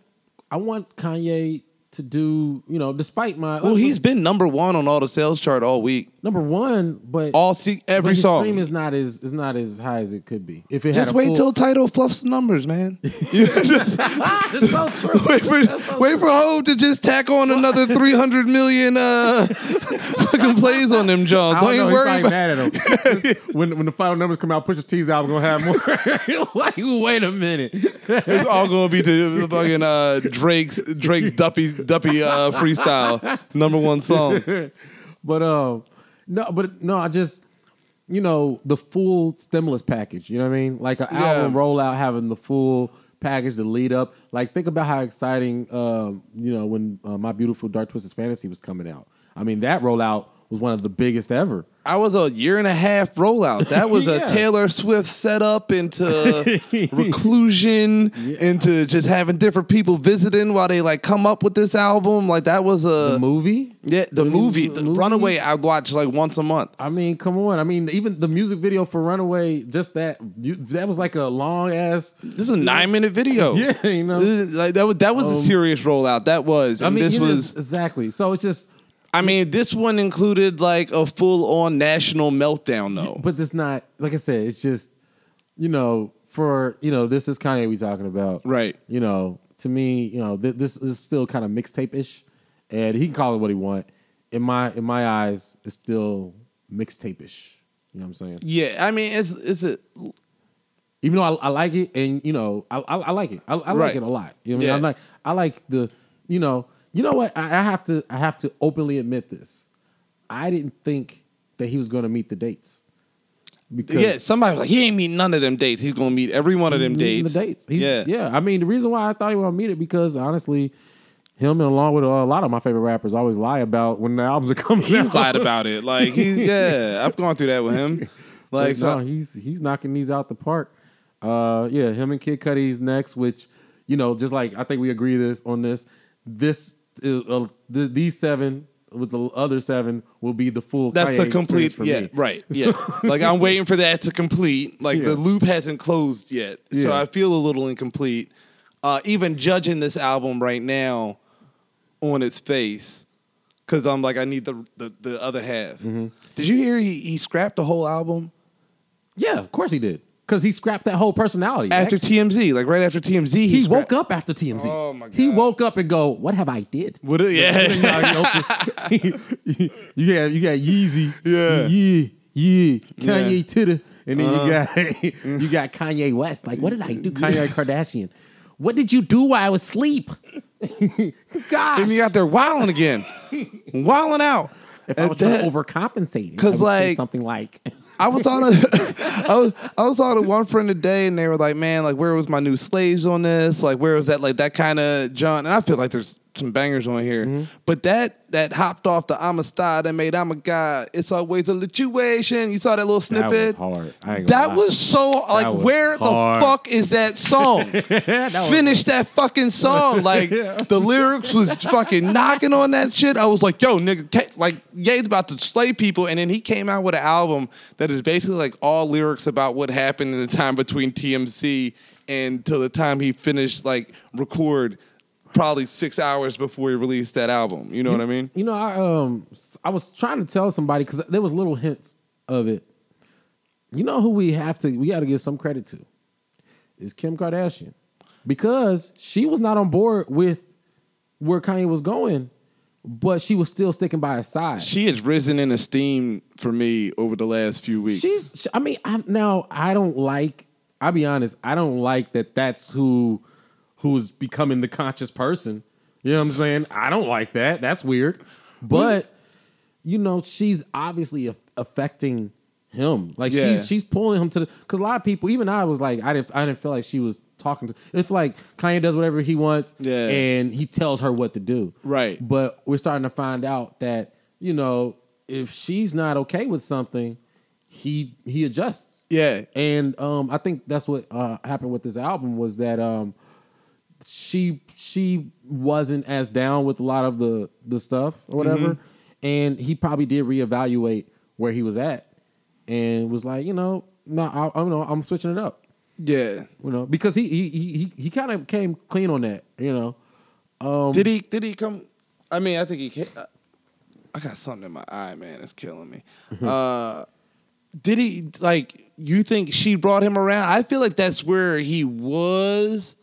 I want Kanye to do you know despite my Well, he's been number one on all the sales chart all week. Number one, but All see but every his song. stream is not as is not as high as it could be. If it had Just a wait full, till Tidal fluffs the numbers, man. You <laughs> <laughs> just It's so true. wait for wait for Hov to just tack on another <laughs> three hundred million uh fucking plays on them Johns. I Don't, don't know. even worry probably about. mad at him. when when the final numbers come out, Pusha T's album gonna have more. like, wait a minute. It's all gonna be to fucking uh, Drake's Drake's Duppy Duppy uh, freestyle number one song. but um, no, but no, I just you know the full stimulus package. You know what I mean? Like an Yeah. album rollout, having the full package to lead up. Like think about how exciting um, you know when uh, my beautiful dark twisted fantasy was coming out. I mean that rollout was one of the biggest ever. I was a year and a half rollout. That was a <laughs> Taylor Swift setup into <laughs> reclusion, into just having different people visiting while they like come up with this album. Like that was a The movie. yeah, the the movie, the movie? Runaway. I watch like once a month. I mean, come on. I mean, even the music video for Runaway, just that that was like a long ass. This is a nine minute video. <laughs> Yeah, you know. Is- like that was that was a Um, serious rollout. That was. I mean, this was. exactly. So it's just, I mean, this one included like a full on national meltdown though. but it's not like I said. It's just, you know, for you know, this is Kanye we talking about, Right. You know, to me, you know, th- this is still kind of mixtape ish, and he can call it what he want. In my in my eyes, it's still mixtape ish. You know what I'm saying? Yeah, I mean, it's it's a even though I, I like it, and you know, I I, I like it. I, I like Right. it a lot. You know, what I Yeah. mean, I like I like the, you know, you know what? I, I have to I have to openly admit this. I didn't think that he was going to meet the dates because yeah. Somebody was like, he ain't meet none of them dates. He's gonna meet every one of them dates. The dates. He's, yeah, yeah. I mean, the reason why I thought he would meet it because honestly, him and along with a lot of my favorite rappers always lie about when the albums are coming He's out. lied about it. Like he's <laughs> yeah, I've gone through that with him. <laughs> Like so, no, he's he's knocking these out the park. Uh, yeah, him and Kid Cudi's next, which you know, just like I think we agree this on this. This uh, th- these seven with the other seven will be the full. that's Kanye the complete. for Yeah, me. right. <laughs> Yeah, like I'm waiting for that to complete. Like the loop hasn't closed yet, so I feel a little incomplete. Uh, even judging this album right now on its face, because I'm like, I need the the, the other half. Mm-hmm. Did you hear he, he scrapped the whole album Yeah, of course he did. Because he scrapped that whole personality. after actually. TMZ? Like right after TMZ, he, he scrapped- woke up after TMZ. Oh, my god! He woke up and go, "What have I did?" What? it- Yeah. <laughs> <laughs> you got you got Yeezy, Yeah. yeah, yeah, Kanye Yeah. Uh-huh. Titter, and then you got <laughs> you got Kanye West. Like, what did I do, Kanye Kardashian? What did you do while I was asleep? Gosh, and you got there wilding again, wilding out. if I was And trying that- to overcompensate, 'Cause, I would say like- something like, I was on a, <laughs> I was I was on to one friend today, and they were like, "Man, like, where was my new slaves on this? Like, where was that? Like that kind of John?" And I feel like there's some bangers on here, Mm-hmm. but that that hopped off the "I'm a star" that made "I'm a guy." It's always a situation. You saw that little snippet. that was hard. I ain't gonna That lie. was so like, was where hard. the fuck is that song? <laughs> That was- Finish that fucking song. <laughs> Like the lyrics was fucking knocking on that shit. I was like, yo, nigga, like Ye's about to slay people, and then he came out with an album that is basically like all lyrics about what happened in the time between TMZ and till the time he finished like record. Probably six hours before he released that album. You know what I mean? You know, I um, I was trying to tell somebody because there was little hints of it. You know who we have to, we got to give some credit to, is Kim Kardashian, because she was not on board with where Kanye was going, but she was still sticking by his side. She has risen in esteem for me over the last few weeks. She's, I mean, I'm, now I don't like. I'll be honest. I don't like that. That's who, who's becoming the conscious person. You know what I'm saying? I don't like that. That's weird. But you know, she's obviously a- affecting him. Like Yeah. she's she's pulling him to the. Because a lot of people, even I was like, I didn't I didn't feel like she was talking to. It's like Kanye does whatever he wants, Yeah. and he tells her what to do. Right. But we're starting to find out that you know if she's not okay with something, he he adjusts. yeah. And um, I think that's what uh, happened with this album was that um, she she wasn't as down with a lot of the the stuff or whatever, and he probably did reevaluate where he was at, and was like, you know, no, I, I know I'm switching it up, Yeah. you know, because he he he he, kind of came clean on that, you know. Um, Did he? Did he come? I mean, I think he. Came, I got something in my eye, man. It's killing me. uh, did he like? You think she brought him around? I feel like that's where he was,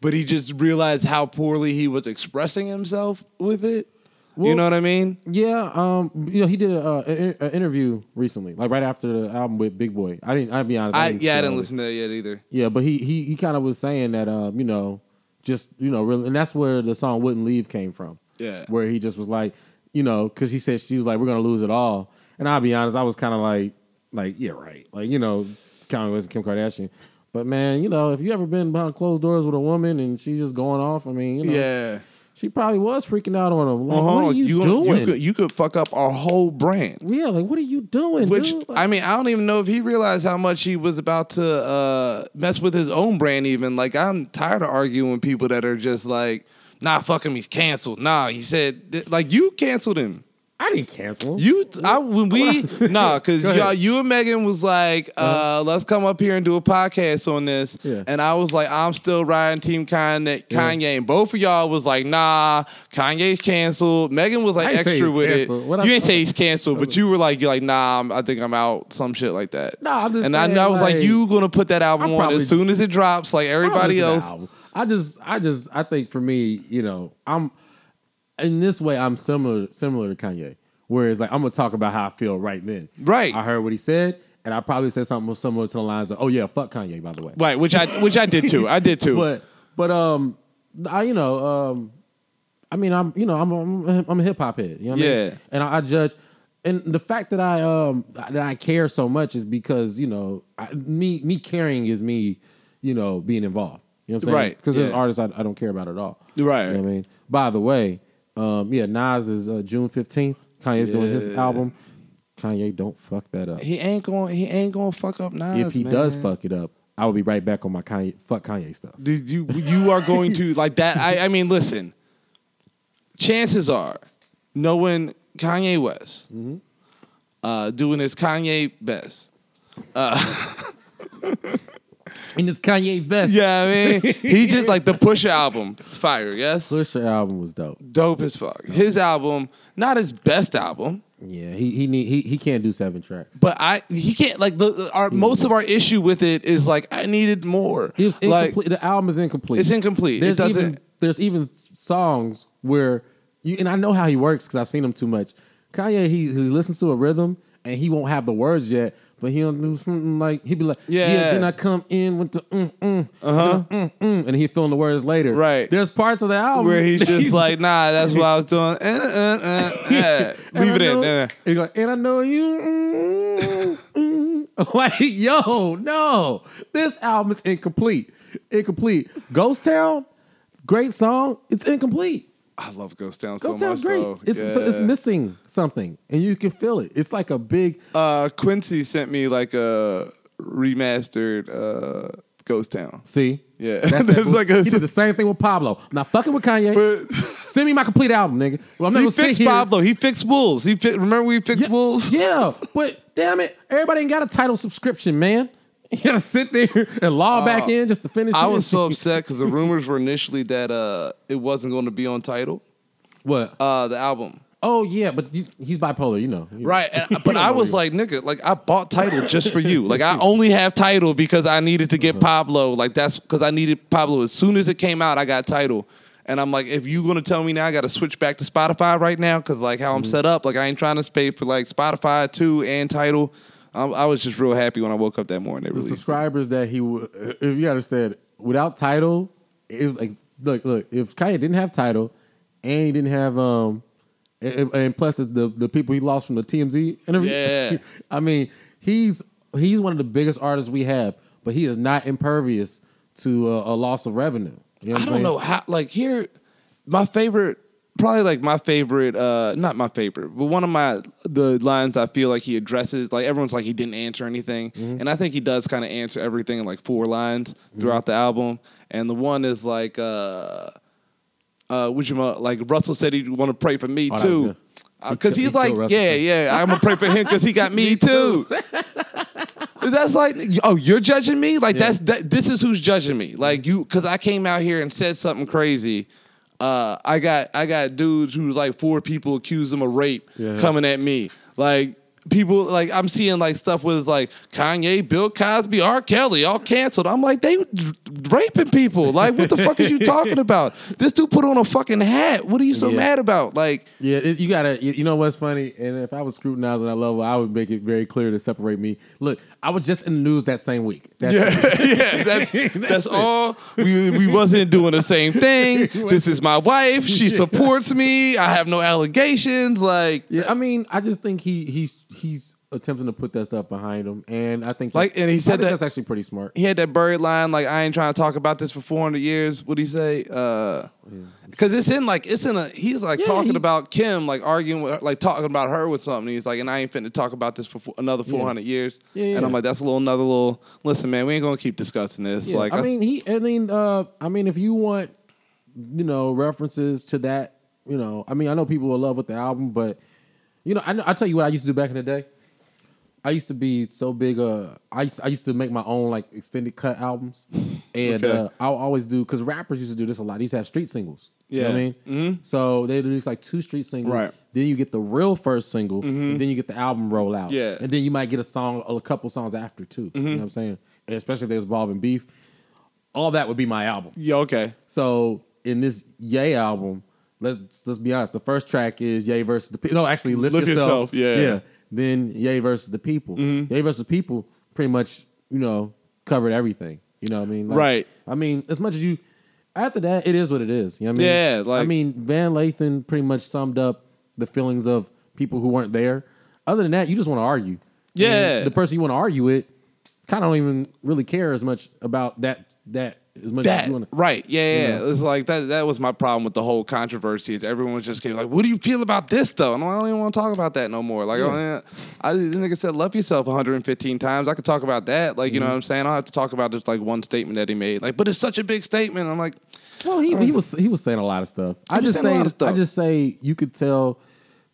but he just realized how poorly he was expressing himself with it. you know what I mean? Yeah, um, you know, he did a, a, a interview recently, like right after the album with Big Boy. I didn't. I'll be honest. I, didn't yeah, I didn't of it. listen to it yet either. Yeah, but he he he kind of was saying that, um, you know, just you know, really, and that's where the song "Wouldn't Leave" came from. Yeah. where he just was like, you know, because he said she was like, "We're gonna lose it all," and I'll be honest, I was kind of like, like, yeah, right, like you know, Kanye West and Kim Kardashian. But man, you know, if you ever been behind closed doors with a woman and she's just going off, I mean, you know, Yeah, She probably was freaking out on him. Like, Uh-huh, what are you, you, doing? You could, you could fuck up our whole brand. yeah, like what are you doing? Which dude? Like, I mean, I don't even know if he realized how much he was about to uh, mess with his own brand. Even like, I'm tired of arguing with people that are just like, "Nah, fuck him, he's canceled." Nah, he said th- like you canceled him. I didn't cancel. You, I when we <laughs> nah, because. Uh-huh. y'all, you and Megan was like, uh, let's come up here and do a podcast on this. Yeah. And I was like, I'm still riding Team Kanye, Kanye. And both of y'all was like, nah, Kanye's canceled. Megan was like I extra with canceled. it. What I- you ain't say he's canceled, but you were like, you're like, nah, I'm, I think I'm out. Some shit like that. No, I'm just and I, saying, I was like, like, you gonna put that album I on as soon as it drops, like everybody else. listen to album. I just, I just, I think for me, you know, I'm in this way. I'm similar, similar to Kanye. Whereas, like, I'm gonna talk about how I feel right then. Right. I heard what he said, and I probably said something similar to the lines of, "Oh yeah, fuck Kanye." By the way, Right, which I which I did too. I did too. <laughs> but, but, um, I, you know, um, I mean, I'm, you know, I'm, I'm, I'm a hip hop head. You know what I mean? Yeah. And I, I judge. And the fact that I um that I care so much is because you know I, me me caring is me you know being involved. You know what I'm saying? Right, Because there's artists I, I don't care about at all. Right. You know what I mean? By the way, um, yeah, Nas is uh, June 15th. Kanye's doing his album. Kanye, don't fuck that up. he ain't going. He ain't going to fuck up Nas. if he man. does fuck it up, I will be right back on my Kanye fuck Kanye stuff. Dude, you you are going to like that. I, I mean, listen. Chances are, knowing Kanye West, Mm-hmm. uh, doing his Kanye best. <laughs> And it's Kanye best. Yeah, I mean, he just like the <laughs> Pusha album, fire. Yes, Pusha album was dope. dope as fuck. His album, not his best album, Yeah, he he need he he can't do seven tracks. but I he can't like the our most of our issue with it is like I needed more. It was like incomplete. the album is incomplete. it's incomplete. There's it doesn't. even there's even songs where you and I know how he works because I've seen him too much. Kanye he, he listens to a rhythm and he won't have the words yet, but he'll do something like he'd be like, yeah. Yeah. then I come in with the mm mm, uh-huh. mm mm, and he fill in the words later. Right. There's parts of the album where he's just like, nah, that's what I was doing. <laughs> Uh, uh, uh, uh. Leave it in. know- Uh. He's like, and I know you. mm, mm." <laughs> Like, yo, no, this album is incomplete. Incomplete. Ghost Town, great song. It's incomplete. I love Ghost Town so Ghost much. Town's great. though. It's Yeah. it's missing something, and you can feel it. It's like a big. Uh, Quincy sent me like a remastered uh, Ghost Town. See, Yeah, That's <laughs> that like a. he did the same thing with Pablo. I'm Not fucking with Kanye. But <laughs> Send me my complete album, nigga. Well, I'm not he fixed. Pablo. He fixed Wolves. He fi- remember we fixed Yeah, Wolves. Yeah, but damn it, everybody ain't got a Tidal subscription, man. <laughs> You gotta sit there and log back in just to finish. Uh, I it. was so <laughs> upset because the rumors were initially that uh, it wasn't going to be on Tidal. what? Uh, the album. oh yeah, but he's bipolar, you know. You- Right, and- <laughs> but I was like, nigga, like I bought Tidal just for you. Like I only have Tidal because I needed to Uh-huh. get Pablo. Like that's because I needed Pablo as soon as it came out. I got Tidal, and I'm like, if you gonna tell me now, I got to switch back to Spotify right now because like how I'm Mm-hmm. set up. Like I ain't trying to pay for like Spotify too and Tidal. I, I was just real happy when I woke up that morning. The released. it. subscribers that he would. If you understand, without Tidal, it was like look, look. If Kanye didn't have Tidal, and he didn't have um, and, and plus the, the the people he lost from the TMZ interview. Yeah. <laughs> I mean, he's he's one of the biggest artists we have, but he is not impervious to a, a loss of revenue. You know I don't saying? know how. Like here, my favorite, probably like my favorite, uh, not my favorite, but one of my the lines I feel like he addresses. Like everyone's like he didn't answer anything, Mm-hmm. and I think he does kind of answer everything in like four lines throughout the album. And the one is like, uh, uh, which you like Russell said he want to pray for me Oh, too. Because He he's killed like, yeah, yeah, I'm gonna pray for him because he got <laughs> me too. <laughs> That's like, oh, you're judging me? Like Yeah. that's that. This is who's judging me. Like you, because I came out here and said something crazy. Uh, I got I got dudes who like four people accuse them of rape Yeah. coming at me. Like people, like I'm seeing like stuff with like Kanye, Bill Cosby, R. Kelly, all canceled. I'm like they raping people. Like what the fuck is you <laughs> talking about? This dude put on a fucking hat. What are you so Yeah. mad about? Like Yeah, it, you gotta. You know what's funny? And if I was scrutinizing that level, I would make it very clear to separate me. Look, I was just in the news that same week. That's Yeah, <laughs> yeah, that's <laughs> That's that's all. We we wasn't doing the same <laughs> thing. This is my wife. She supports me. I have no allegations. Like Yeah, I mean, I just think he he's he's attempting to put that stuff behind him, and I think Like, and he said that- that's actually pretty smart. he had that buried line like I ain't trying to talk about this for 400 years. What would he say? Uh, because it's in like it's in a he's like Yeah, talking he- about Kim like arguing with like talking about her with something. He's like, and I ain't finna talk about this for fo- another 400 years. Yeah, And I'm like, that's a little another little. Listen, man, we ain't gonna keep discussing this. Yeah, like, I mean, he. I mean, uh, I mean, if you want, you know, references to that, you know, I mean, I know people will love with the album, but you know, I know, I tell you what I used to do back in the day. I used to be so big. Uh, I used, I used to make my own like extended cut albums, <laughs> and Okay. uh, I'll always do because rappers used to do this a lot. They used to have street singles. You know what I Yeah. mean? So they do these like two street singles. Right. Then you get the real first single, and then you get the album roll out. Yeah. And then you might get a song, a couple songs after too. You know what I'm saying? And especially if there's involving beef. All that would be my album. yeah, okay. So in this Ye album, let's let's be honest. The first track is Ye versus the people. No, actually, lift, Lift yourself. Yourself, yeah. Then Ye versus the people. Mm-hmm. Ye versus people pretty much you know covered everything. You know what I mean? Like, Right. I mean, as much as you. After that, it is what it is. You know what I mean? Yeah, like- I mean, Van Lathan pretty much summed up the feelings of people who weren't there. Other than that, you just want to argue. Yeah. And the person you want to argue with kind of don't even really care as much about that that as much as That you want to. right, yeah, yeah. know? It's like that. That was my problem with the whole controversy. Is everyone was just getting like, "What do you feel about this though?" And like, I don't even want to talk about that no more. Like, Yeah. I, I, the nigga said, "Love yourself" 115 times. I could talk about that. Like, you know mm-hmm. what I'm saying? I have to talk about just like one statement that he made. Like, but it's such a big statement. I'm like, Well, he, he was he was saying a lot of stuff. I just say lot of stuff. I just say you could tell.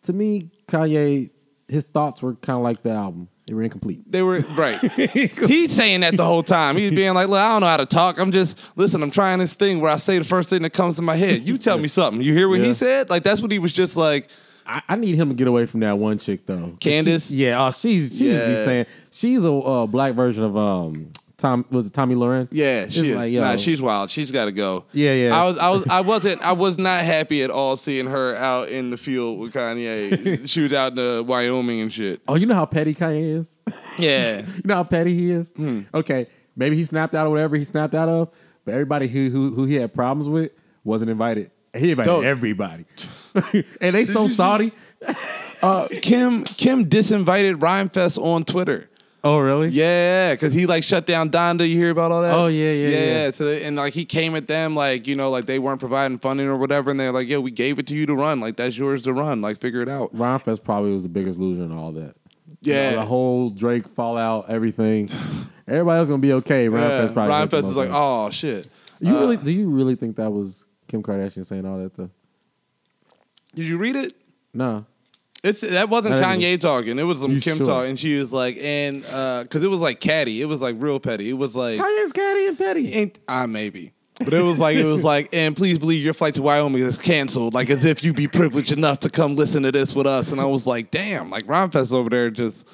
To me, Kanye, his thoughts were kind of like the album. They were incomplete. They were right. <laughs> He's saying that the whole time. He's being like, "Look, I don't know how to talk. I'm just listen. I'm trying this thing where I say the first thing that comes to my head. You tell me something. You hear what Yeah. he said? Like that's what he was just like. I, I need him to get away from that one chick though. Candace? She- yeah, oh, she's she used to be saying she's a uh, black version of um Tom was it Tomi Lahren? Yeah, It's she is. like, nah, she's wild. She's got to go. Yeah, yeah. I was, I was, I wasn't, I was not happy at all seeing her out in the field with Kanye. <laughs> she was out in uh, Wyoming and shit. Oh, you know how petty Kanye is. Yeah, <laughs> You know how petty he is? Hmm. Okay, maybe he snapped out of whatever he snapped out of, but everybody who who, who he had problems with wasn't invited. He invited Don't- everybody, <laughs> and they so salty. uh, Kim, Kim disinvited Rhymefest on Twitter. Oh, really? Yeah, because he like shut down Donda. You hear about all that? Oh, yeah, yeah, yeah. yeah. So and like he came at them like you know like they weren't providing funding or whatever, and they're like, "Yo, we gave it to you to run. Like that's yours to run. Like figure it out." Rhymefest probably was the biggest loser in all that. Yeah. You know, the whole Drake fallout, everything. Everybody else gonna be okay. Ron Yeah. Fest probably. Rhyme hurt the Fest is like, "Oh shit." You Uh, really? Do you really think that was Kim Kardashian saying all that though? Did you read it? No. It's that wasn't That Kanye talking. It was some Kim sure? talking. She was like, and because it was like catty. It was like real petty. It was like, Kanye's catty and petty. ain't ah maybe, but it was like it was <laughs> like, and please believe your flight to Wyoming is canceled. Like as if you'd be privileged enough to come listen to this with us. And I was like, damn, like Rhymefest over there just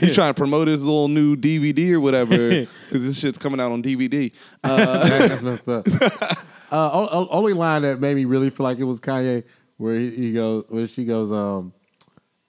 he's trying to promote his little new DVD or whatever <laughs> because this shit's coming out on DVD. Uh, <laughs> That's messed up. Uh, only line that made me really feel like it was Kanye, where he, he goes, where she goes, um,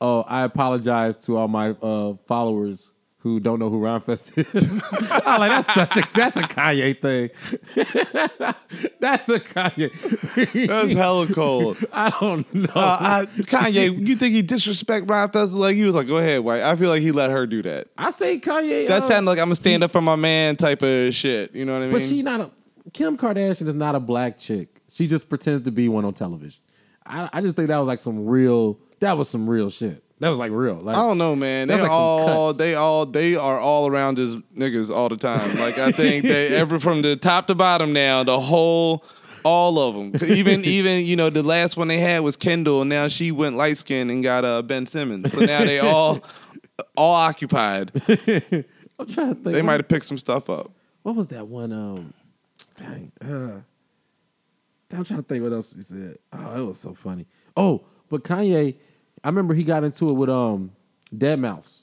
"Oh, I apologize to all my uh, followers who don't know who Rhymefest <laughs> is." I'm like, that's such a that's a Kanye thing. <laughs> that's a Kanye. that's hella cold. <laughs> I don't know. Uh, I, Kanye, you think he disrespect Rhymefest? Like he was like, go ahead, white. I feel like he let her do that. I say Kanye. That uh, sounded like I'm gonna stand up for my man type of shit. You know what I mean? But she not a Kim Kardashian is not a black chick. She just pretends to be one on television. I, I just think that was like some real. That was some real shit. That was like real. Like I don't know, man. They That's like all they all they are all around his niggas all the time. Like I think they <laughs> ever from the top to bottom now, the whole all of them. Even <laughs> even you know the last one they had was Kendall, and now she went light skinned and got uh, Ben Simmons. So now they all <laughs> all occupied. I'm trying to think. They might have picked some stuff up. What was that one? Um, dang. Uh, I'm trying to think what else he said. Oh, it was so funny. Oh, but Kanye, I remember he got into it with um, deadmau5.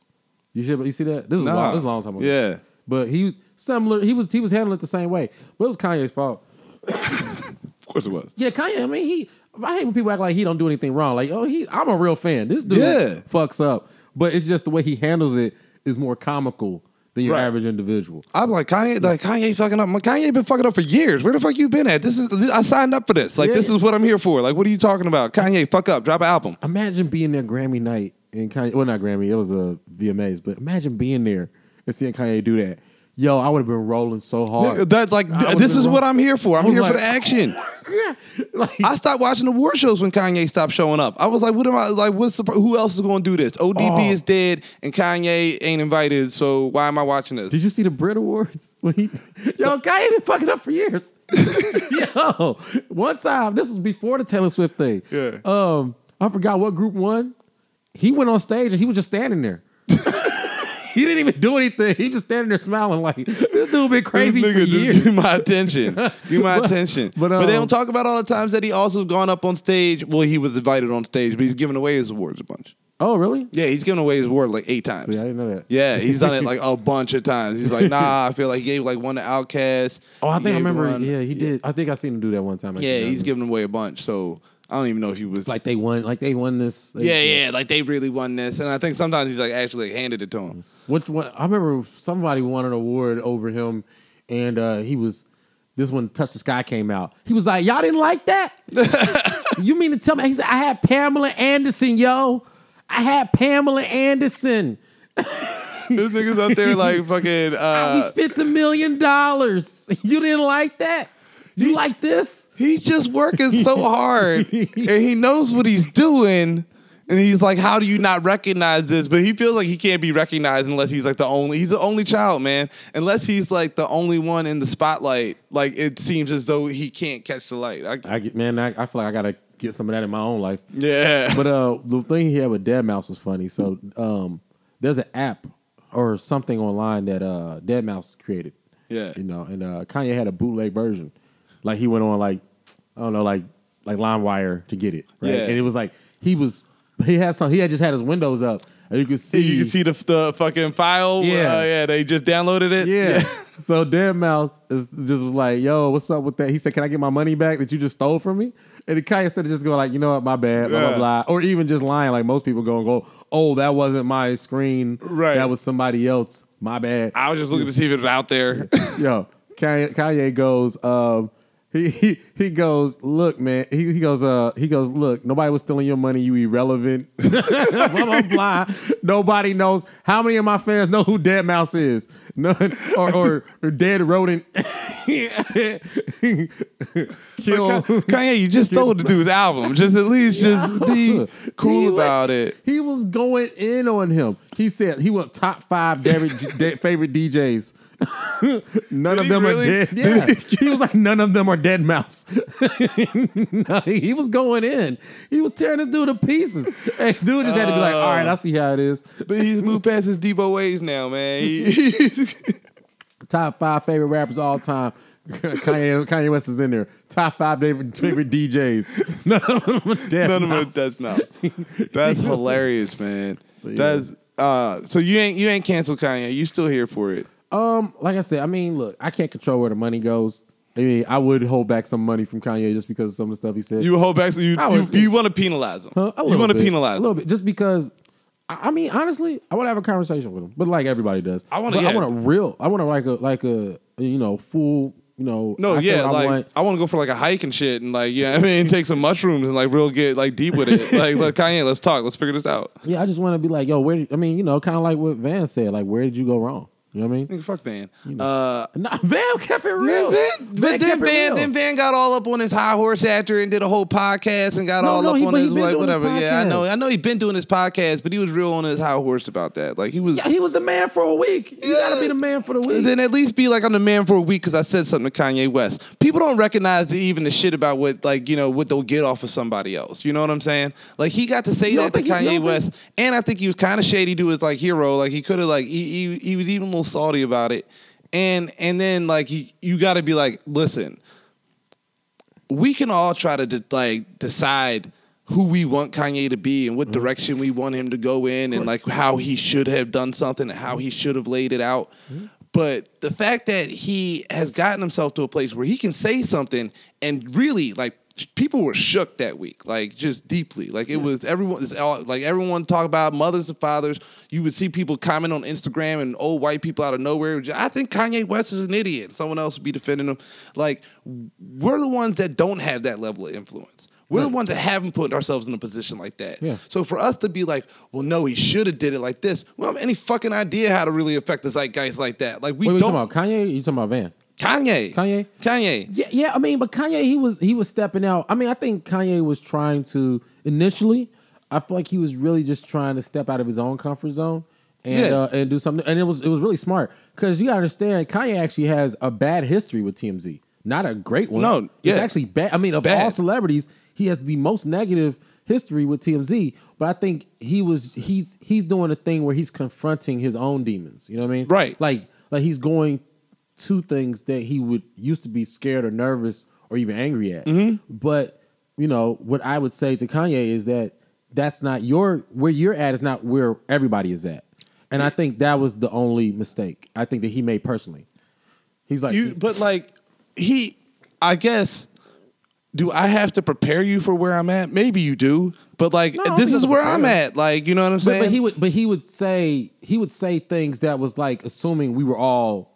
You should you see that? This is a long, this is a long time ago. Yeah. But he similar. He was he was handling it the same way. But it was Kanye's fault. Of course it was. Yeah, Kanye. I mean, he. I hate when people act like he don't do anything wrong. Like, oh, he. I'm a real fan. This dude Yeah. fucks up, but it's just the way he handles it is more comical than your Right. average individual. I'm like Kanye, like Kanye fucking up. Kanye been fucking up for years. Where the fuck you been at? This is I signed up for this. Like Yeah. this is what I'm here for. Like what are you talking about? Kanye, fuck up, drop an album. Imagine being there Grammy night and Kanye. Well, not Grammy. It was uh, a VMAs. But imagine being there and seeing Kanye do that. Yo, I would have been rolling so hard. That's like I would've this been is what I'm here for. I'm was here for like- the action. <laughs> like, I stopped watching the war shows when Kanye stopped showing up. I was like, what am I like? What's the who else is going to do this? ODB Oh. is dead and Kanye ain't invited. So why am I watching this? Did you see the Brit Awards? <laughs> When he, yo, <laughs> Kanye been fucking up for years. yo, one time, this was before the Taylor Swift thing. Yeah. Um, I forgot what group won. He went on stage and he was just standing there. He didn't even do anything. He just standing there smiling like this dude been crazy This for years. just give my attention. <laughs> Give my But- attention. but, But, they um, don't talk about all the times that he also gone up on stage. Well, he was invited on stage, but he's giving away his awards a bunch. Oh, really? Yeah, he's giving away his award like eight times. See, I didn't know that. Yeah, he's done it <laughs> like a bunch of times. He's like, nah, I feel like he gave like one to OutKast. Oh, I think I remember. one- Yeah, he did. I think I seen him do that one time. Yeah, he's giving away a bunch. So I don't even know if he was like they won. Like they won this. They- Yeah, yeah, like they really won this, and I think sometimes he's like actually handed it to him. Which one? I remember somebody won an award over him, and uh, he was. This one, Touch the Sky came out. He was like, "Y'all didn't like that? <laughs> you mean to tell me?" He said, "I had Pamela Anderson, yo. I had Pamela Anderson. This nigga's out there like <laughs> fucking. we Uh, spent a million dollars. <laughs> You didn't like that? You like this? He's just working so <laughs> hard, and he knows what he's doing. And he's like, "How do you not recognize this?" But he feels like he can't be recognized unless he's like the only. He's the only child, man. Unless he's like the only one in the spotlight, like it seems as though he can't catch the light. I, I get, man. I, I feel like I gotta get some of that in my own life. yeah, But uh, the thing he had with deadmau5 was funny. So um, there's an app or something online that uh deadmau5 created. Yeah. you know, and uh, Kanye had a bootleg version. Like he went on like I don't know, like like LimeWire to get it. Right? Yeah. and it was like he was he had some he had just had his windows up and you could see you can see the the fucking file. Yeah. uh, yeah. They just downloaded it. Yeah. <laughs> so deadmau5 is just was like, yo, what's up with that? He said, Can I get my money back that you just stole from me? And the Kanye instead of just going like, you know what, my bad, blah, Yeah. blah, blah. Or even just lying, like most people go and go, Oh, that wasn't my screen. Right. That was somebody else. My bad. I was just looking to see if it was out there. <laughs> Yo, Kanye, Kanye goes, um, he, he he goes, look, man. He, he goes, uh, he goes, look, nobody was stealing your money. You irrelevant. <laughs> blah blah blah. Nobody knows. How many of my fans know who deadmau5 is? None. Or or, or Dead Rodent. <laughs> Kill. Kanye, you just stole the dude's album. Just at least just be cool He about it. He was going in on him. He said he was top five David, favorite DJs. None Did of them really? are dead. Yeah. he? <laughs> he was like, none of them are dead mouse. No, <laughs> he was going in. He was tearing this dude to pieces. Hey, dude just had to be like, all right, I see how it is. But he's moved past his Debo ways now, man. He- <laughs> Top five favorite rappers of all time. Kanye, Kanye West is in there. Top five favorite, favorite DJs. None of them are dead None of them. That's not. That's hilarious, man. That's uh. So you ain't you ain't canceled Kanye. You still here for it? Um, like I said, I mean, look, I can't control where the money goes. I mean, I would hold back some money from Kanye just because of some of the stuff he said. You hold back. So you I you, would- you want to penalize him. Huh? A you little want to bit. penalize a little him. bit, just because. I I mean, honestly, I want to have a conversation with him, but like everybody does. I wanna- But yeah. I want a real. I want to like a like a you know full you know. No, I yeah, what I like want. I want to go for like a hike and shit, and like yeah, <laughs> I mean, take some mushrooms and like real get like deep with it. <laughs> like, like Kanye, let's talk, let's figure this out. yeah, I just want to be like, yo, where? I mean, you know, kind of like what Van said, like, where did you go wrong? You know what I mean? Nigga, fuck man. Uh, <laughs> Nah, Van kept it real. Yeah, Van, but then Van, then Van got all up on his high horse after and did a whole podcast and got No, all no, up he- on his like doing his whatever. Yeah, I know. I know he's been doing his podcast, but he was real on his high horse about that. Like he was. Yeah, he was the man for a week. You gotta be the man for the week. Then at least be like I'm the man for a week because I said something to Kanye West. People don't recognize the, even the shit about what like you know what they'll get off of somebody else. You know what I'm saying? Like he got to say You that to you Kanye West, and I think he was kind of shady to his like hero. Like he could have like he, he he was even a little salty about it, and and then like he you got to be like listen, we can all try to de- like decide who we want Kanye to be and what mm-hmm. direction we want him to go in and like how he should have done something and how he should have laid it out. Mm-hmm. But the fact that he has gotten himself to a place where he can say something and really like people were shook that week, like just deeply. Like it was everyone, all, like everyone talk about mothers and fathers. You would see people comment on Instagram and old white people out of nowhere. I think Kanye West is an idiot. Someone else would be defending him. Like we're the ones that don't have that level of influence. We're the ones that haven't put ourselves in a position like that. Yeah. So for us to be like, well, no, he should have did it like this. We don't have any fucking idea how to really affect the zeitgeist like that. Like we Wait, don't. talking about Kanye? You talking about Van? Kanye. Kanye? Kanye. Yeah, yeah. I mean, but Kanye, he was he was stepping out. I mean, I think Kanye was trying to initially. I feel like he was really just trying to step out of his own comfort zone and Yeah. uh, and do something. And it was it was really smart because you gotta understand, Kanye actually has a bad history with TMZ, not a great one. No, it's actually bad. I mean, of Bad. all celebrities, he has the most negative history with TMZ. But I think he was he's he's doing a thing where he's confronting his own demons. You know what I mean? Right. Like like he's going to things that he would used to be scared or nervous or even angry at. Mm-hmm. But you know what I would say to Kanye is that that's not your where you're at is not where everybody is at, and I think that was the only mistake I think that he made personally. He's like, You, but like he, I guess. Do I have to prepare you for where I'm at? Maybe you do, but like No, this is where. I'm at. Like you know what I'm but, saying? but he would but he would say he would say things that was like assuming we were all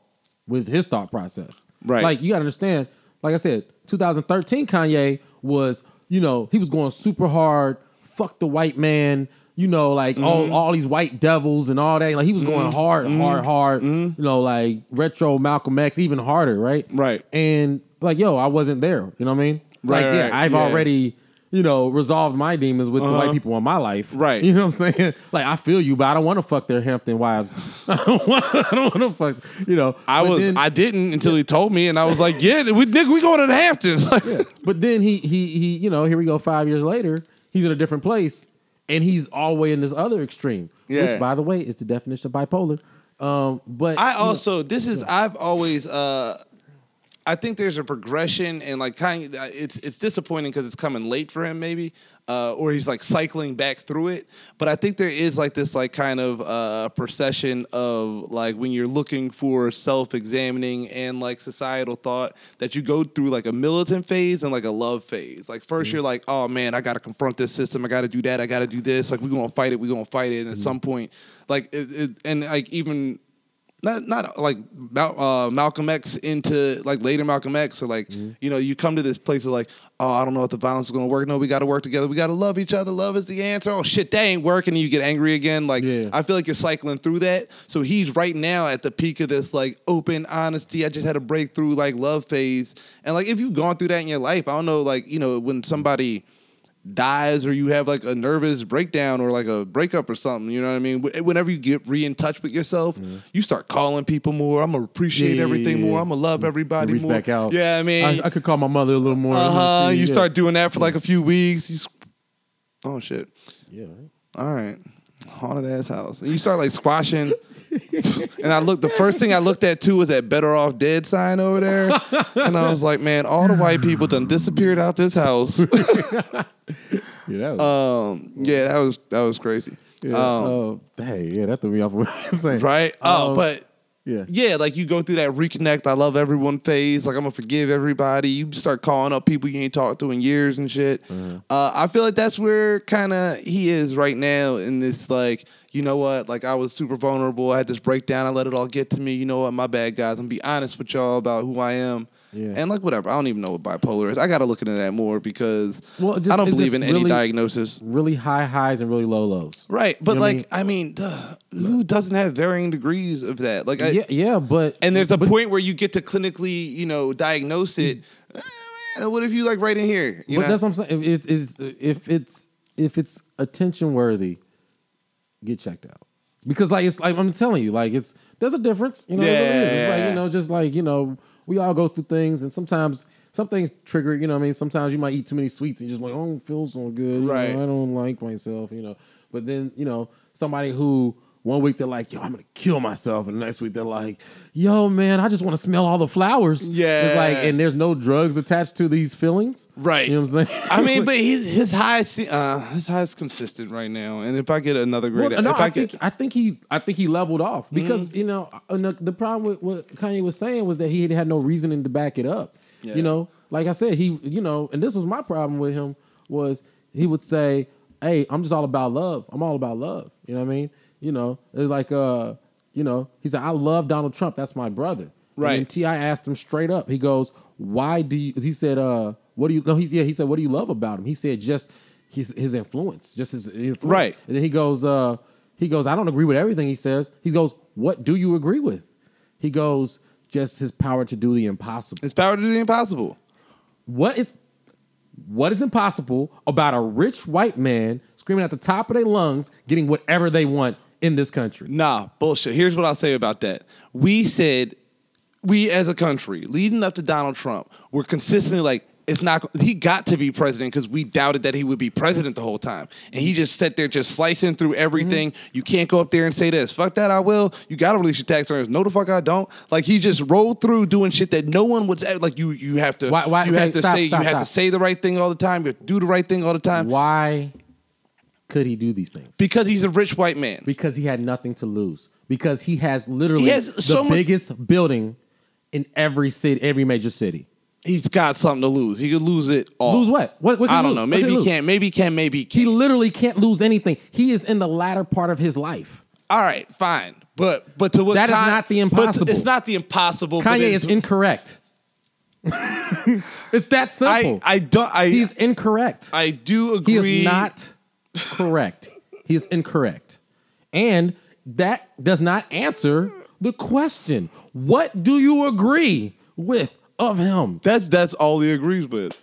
with his thought process. Right. Like you gotta understand, like I said, 2013 Kanye was, you know, he was going super hard, fuck the white man, you know, like Mm-hmm. all all these white devils and all that. Like he was going hard, Mm-hmm. hard, hard, you know, like retro Malcolm X, even harder, right? Right. And like, yo, I wasn't there. You know what I mean? Right, Like, yeah, right, I've yeah. already, you know, resolved my demons with the white people in my life. Right. You know what I'm saying? <laughs> Like I feel you, but I don't want to fuck their Hampton wives. <laughs> I don't want. <laughs> I don't want to fuck. You know. I But was then- I didn't until he told me, and I was like, "Yeah, we nigga, we going to the Hamptons." but then he he he. You know, here we go. Five years later, he's in a different place, and he's all the way in this other extreme. Yeah. Which, by the way, is the definition of bipolar. Um, but I you know, also this is I've always uh I think there's a progression and like kind of it's it's disappointing because it's coming late for him maybe uh, or he's like cycling back through it. But I think there is like this like kind of uh, procession of like when you're looking for self-examining and like societal thought that you go through like a militant phase and like a love phase. Like 1st you're like oh man I got to confront this system. I got to do that. I got to do this. Like we're gonna fight it. We're gonna fight it. And at some point like it, it, and like even not not like uh, Malcolm X into like later Malcolm X or like Mm-hmm. you know you come to this place of like oh I don't know if the violence is gonna work. No we got to work together. We got to love each other. Love is the answer. Oh shit that ain't working and you get angry again. Like Yeah. I feel like you're cycling through that. So he's right now at the peak of this like open honesty. I just had a breakthrough like love phase. And like if you've gone through that in your life I don't know like you know when somebody dies or you have like a nervous breakdown or like a breakup or something, you know what I mean? Whenever you get re in touch with yourself, you start calling people more. I'm gonna appreciate Mm-hmm. Yeah, yeah, everything yeah, more. yeah. I'm gonna love everybody reach more. back out. Yeah, I mean, I, I could call my mother a little more. uh huh. You Yeah. start doing that for like a few weeks. You, oh shit. Yeah. right. All right. Haunted ass house. And you start like squashing. <laughs> and I looked, the first thing I looked at too was that better off dead sign over there. <laughs> and I was like, man, all the white people done disappeared out this house. <laughs> Yeah. That was, um, yeah, that was that was crazy. yeah. Um, oh, hey, yeah, that threw me off. What I was saying. right? Oh, Um, but Yeah. yeah, like you go through that reconnect, I love everyone phase. Like I'm gonna forgive everybody. You start calling up people you ain't talked to in years and shit. Mm-hmm. Uh, I feel like that's where kind of he is right now in this like. You know what? Like I was super vulnerable. I had this breakdown. I let it all get to me. You know what? My bad, guys. I'm gonna be honest with y'all about who I am. Yeah. And like whatever. I don't even know what bipolar is. I gotta look into that more because Well, just- I don't believe in any diagnosis. Really high highs and really low lows. Right. But know what I like, I mean, duh, who doesn't have varying degrees of that? Like, I, yeah, yeah, but and there's a but, point where you get to clinically, you know, diagnose it. Eh, man, what if you like right in here? You but know? that's what I'm saying. If it's if it's if it's attention worthy, get checked out. Because like it's like I'm telling you, like it's there's a difference. You know, there really is. It's like Yeah. you know, just like you know, we all go through things, and sometimes some things trigger. You know, I mean, sometimes you might eat too many sweets, and you're just like, oh, I don't feel so good. you Right. know, I don't like myself. You know, but then you know, somebody who. One week they're like, "Yo, I'm gonna kill myself," and the next week they're like, "Yo, man, I just want to smell all the flowers." Yeah. it's like, and there's no drugs attached to these feelings, Right. You know what I'm saying? I mean, <laughs> but his his high uh his high is consistent right now. And if I get another great, Well, no, if I, I, get, think I think he I think he leveled off because you know uh, the, the problem with what Kanye was saying was that he had, had no reasoning to back it up. Yeah. You know, like I said, he you know, and this was my problem with him was he would say, "Hey, I'm just all about love. I'm all about love." You know what I mean? You know, it's like uh, you know, he said, "I love Donald Trump. That's my brother." Right. And T.I. asked him straight up. He goes, "Why do you?" He said, "Uh, what do you? No, he's yeah. He said, what do you love about him? He said, just his his influence, just his influence. Right. And then he goes, uh, he goes, I don't agree with everything he says. He goes, what do you agree with? He goes, just his power to do the impossible. It's power to do the impossible. What is what is impossible about a rich white man screaming at the top of their lungs, getting whatever they want in this country? Nah, bullshit. Here's what I'll say about that. We said, we as a country, leading up to Donald Trump, we're consistently like, it's not, he got to be president because we doubted that he would be president the whole time. And he just sat there just slicing through everything. Mm-hmm. You can't go up there and say this. Fuck that, I will. You got to release your tax returns. No, the fuck I don't. Like he just rolled through doing shit that no one would, like you, you have to, Why- why- you okay, have to stop, say, stop, you have to say the right thing all the time. You have to do the right thing all the time Why could he do these things? because he's a rich white man. Because he had nothing to lose. Because he has literally He has the so much- biggest building in every city, every major city. He's got something to lose. He could lose it all. Lose what? What? what I he don't lose? know. What Maybe he lose? can't. Maybe he can. Maybe he He can't. literally can't lose anything. He is in the latter part of his life. All right, fine. But but to what That is not the but impossible. it's not the impossible. but Kanye it's- is incorrect. <laughs> it's that simple. I I don't. I He's incorrect. I do agree. he is not correct. he is incorrect. And that does not answer the question. What do you agree with of him? That's that's all he agrees with.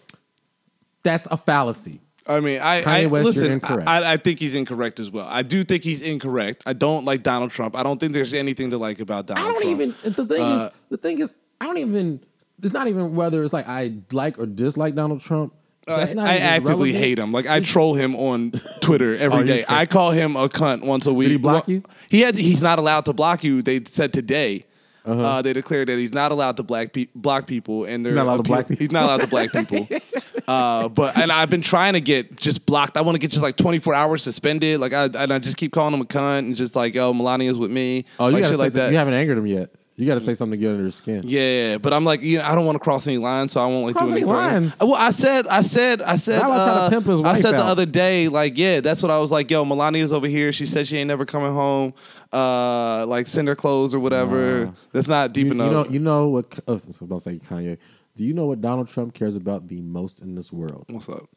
That's a fallacy. I mean, I, Kanye I West, listen. incorrect. I, I think he's incorrect as well. I do think he's incorrect. I don't like Donald Trump. I don't think there's anything to like about Donald I don't Trump. even the thing Uh, is the thing is I don't even it's not even whether it's like I like or dislike Donald Trump. Not I actively relevant. hate him. Like I troll him on Twitter <laughs> every Oh, day. I call him a cunt once a week. Did he block you? He had. He's not allowed to block you. They said today. uh Uh-huh. they declared that he's not allowed to black pe- block people, and they're not allowed to appeal- block people? He's not allowed to black people. <laughs> uh, but and I've been trying to get just blocked. I want to get just like 24 hours suspended. Like I and I just keep calling him a cunt and just like yo Melania's with me. Oh, you like shit like that. You haven't angered him yet. You got to say something to get under his skin. Yeah, but I'm like, you know, I don't want to cross any lines, so I won't like Cross do any any lines? Well, I said, I said, I said, uh, I said the other day, like, yeah, that's what I was like. Yo, Melania's over here. She said she ain't never coming home. Uh, like send her clothes or whatever. Nah. That's not deep You, you enough. know, you know what? Uh, I was about to say Kanye. Do you know what Donald Trump cares about the most in this world? What's up?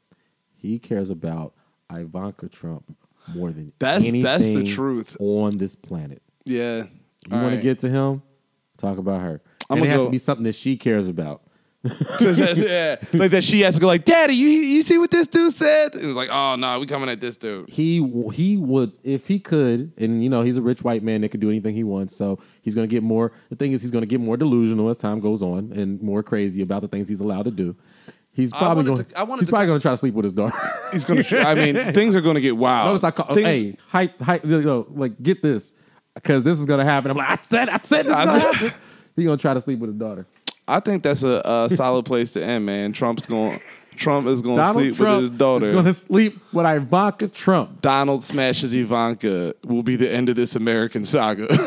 He cares about Ivanka Trump more than That's- anything that's the truth. on this planet. Yeah. You want to get to him? Talk about her. I'm and it has go- to be something that she cares about. <laughs> yeah, like that. She has to go like, Daddy, you you see what this dude said? And it's like, oh no, we coming at this dude. He he would if he could, and you know he's a rich white man that could do anything he wants. So he's going to get more. The thing is, he's going to get more delusional as time goes on, and more crazy about the things he's allowed to do. He's probably going. to- I wanted he's to probably going to try to sleep with his daughter. He's gonna. I mean, <laughs> things are gonna get wild. Notice I call. Oh, things- hey, hype, hype. You know, like get this, because this is going to happen. I'm like, I said, I said this is to happen. He's going to try to sleep with his daughter. I think that's a, a solid place to end, man. Trump's going. Trump is going to sleep Trump with his daughter. is going to sleep with Ivanka Trump. Donald smashes Ivanka will be the end of this American saga. <laughs>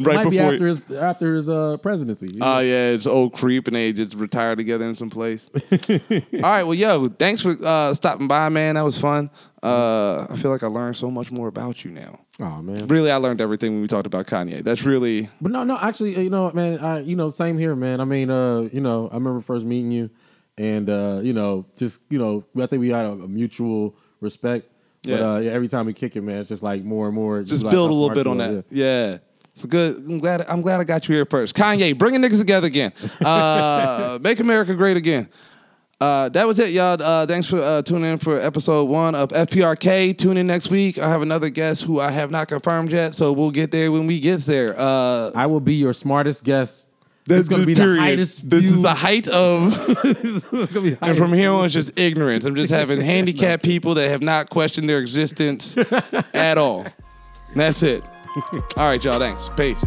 right Might be before. after his after his uh, presidency. Oh yeah, it's old creep and they just retire together in some place. <laughs> All right, well, yo, thanks for uh, stopping by, man. That was fun. Uh, I feel like I learned so much more about you now. Oh man. Really, I learned everything when we talked about Kanye. That's really But no, no, actually, you know, man, I, you know, same here, man. I mean, uh, you know, I remember first meeting you, and uh, you know, just you know, I think we had a, a mutual respect. But Yeah. uh, yeah, every time we kick it, man, it's just like more and more. just like build a little bit on that. Yeah. It's good. I'm glad. I'm glad I got you here first. Kanye, bringing niggas together again. Uh, <laughs> make America great again. Uh, that was it, y'all. Uh, thanks for uh, tuning in for episode one of FPRK. Tune in next week. I have another guest who I have not confirmed yet, so we'll get there when we get there. Uh, I will be your smartest guest. This is going to be period. the highest. This view. is the height of. <laughs> it's gonna be the and from here on, it's just ignorance. I'm just having <laughs> handicapped people that have not questioned their existence <laughs> at all. That's it. All right, y'all. Thanks. Peace.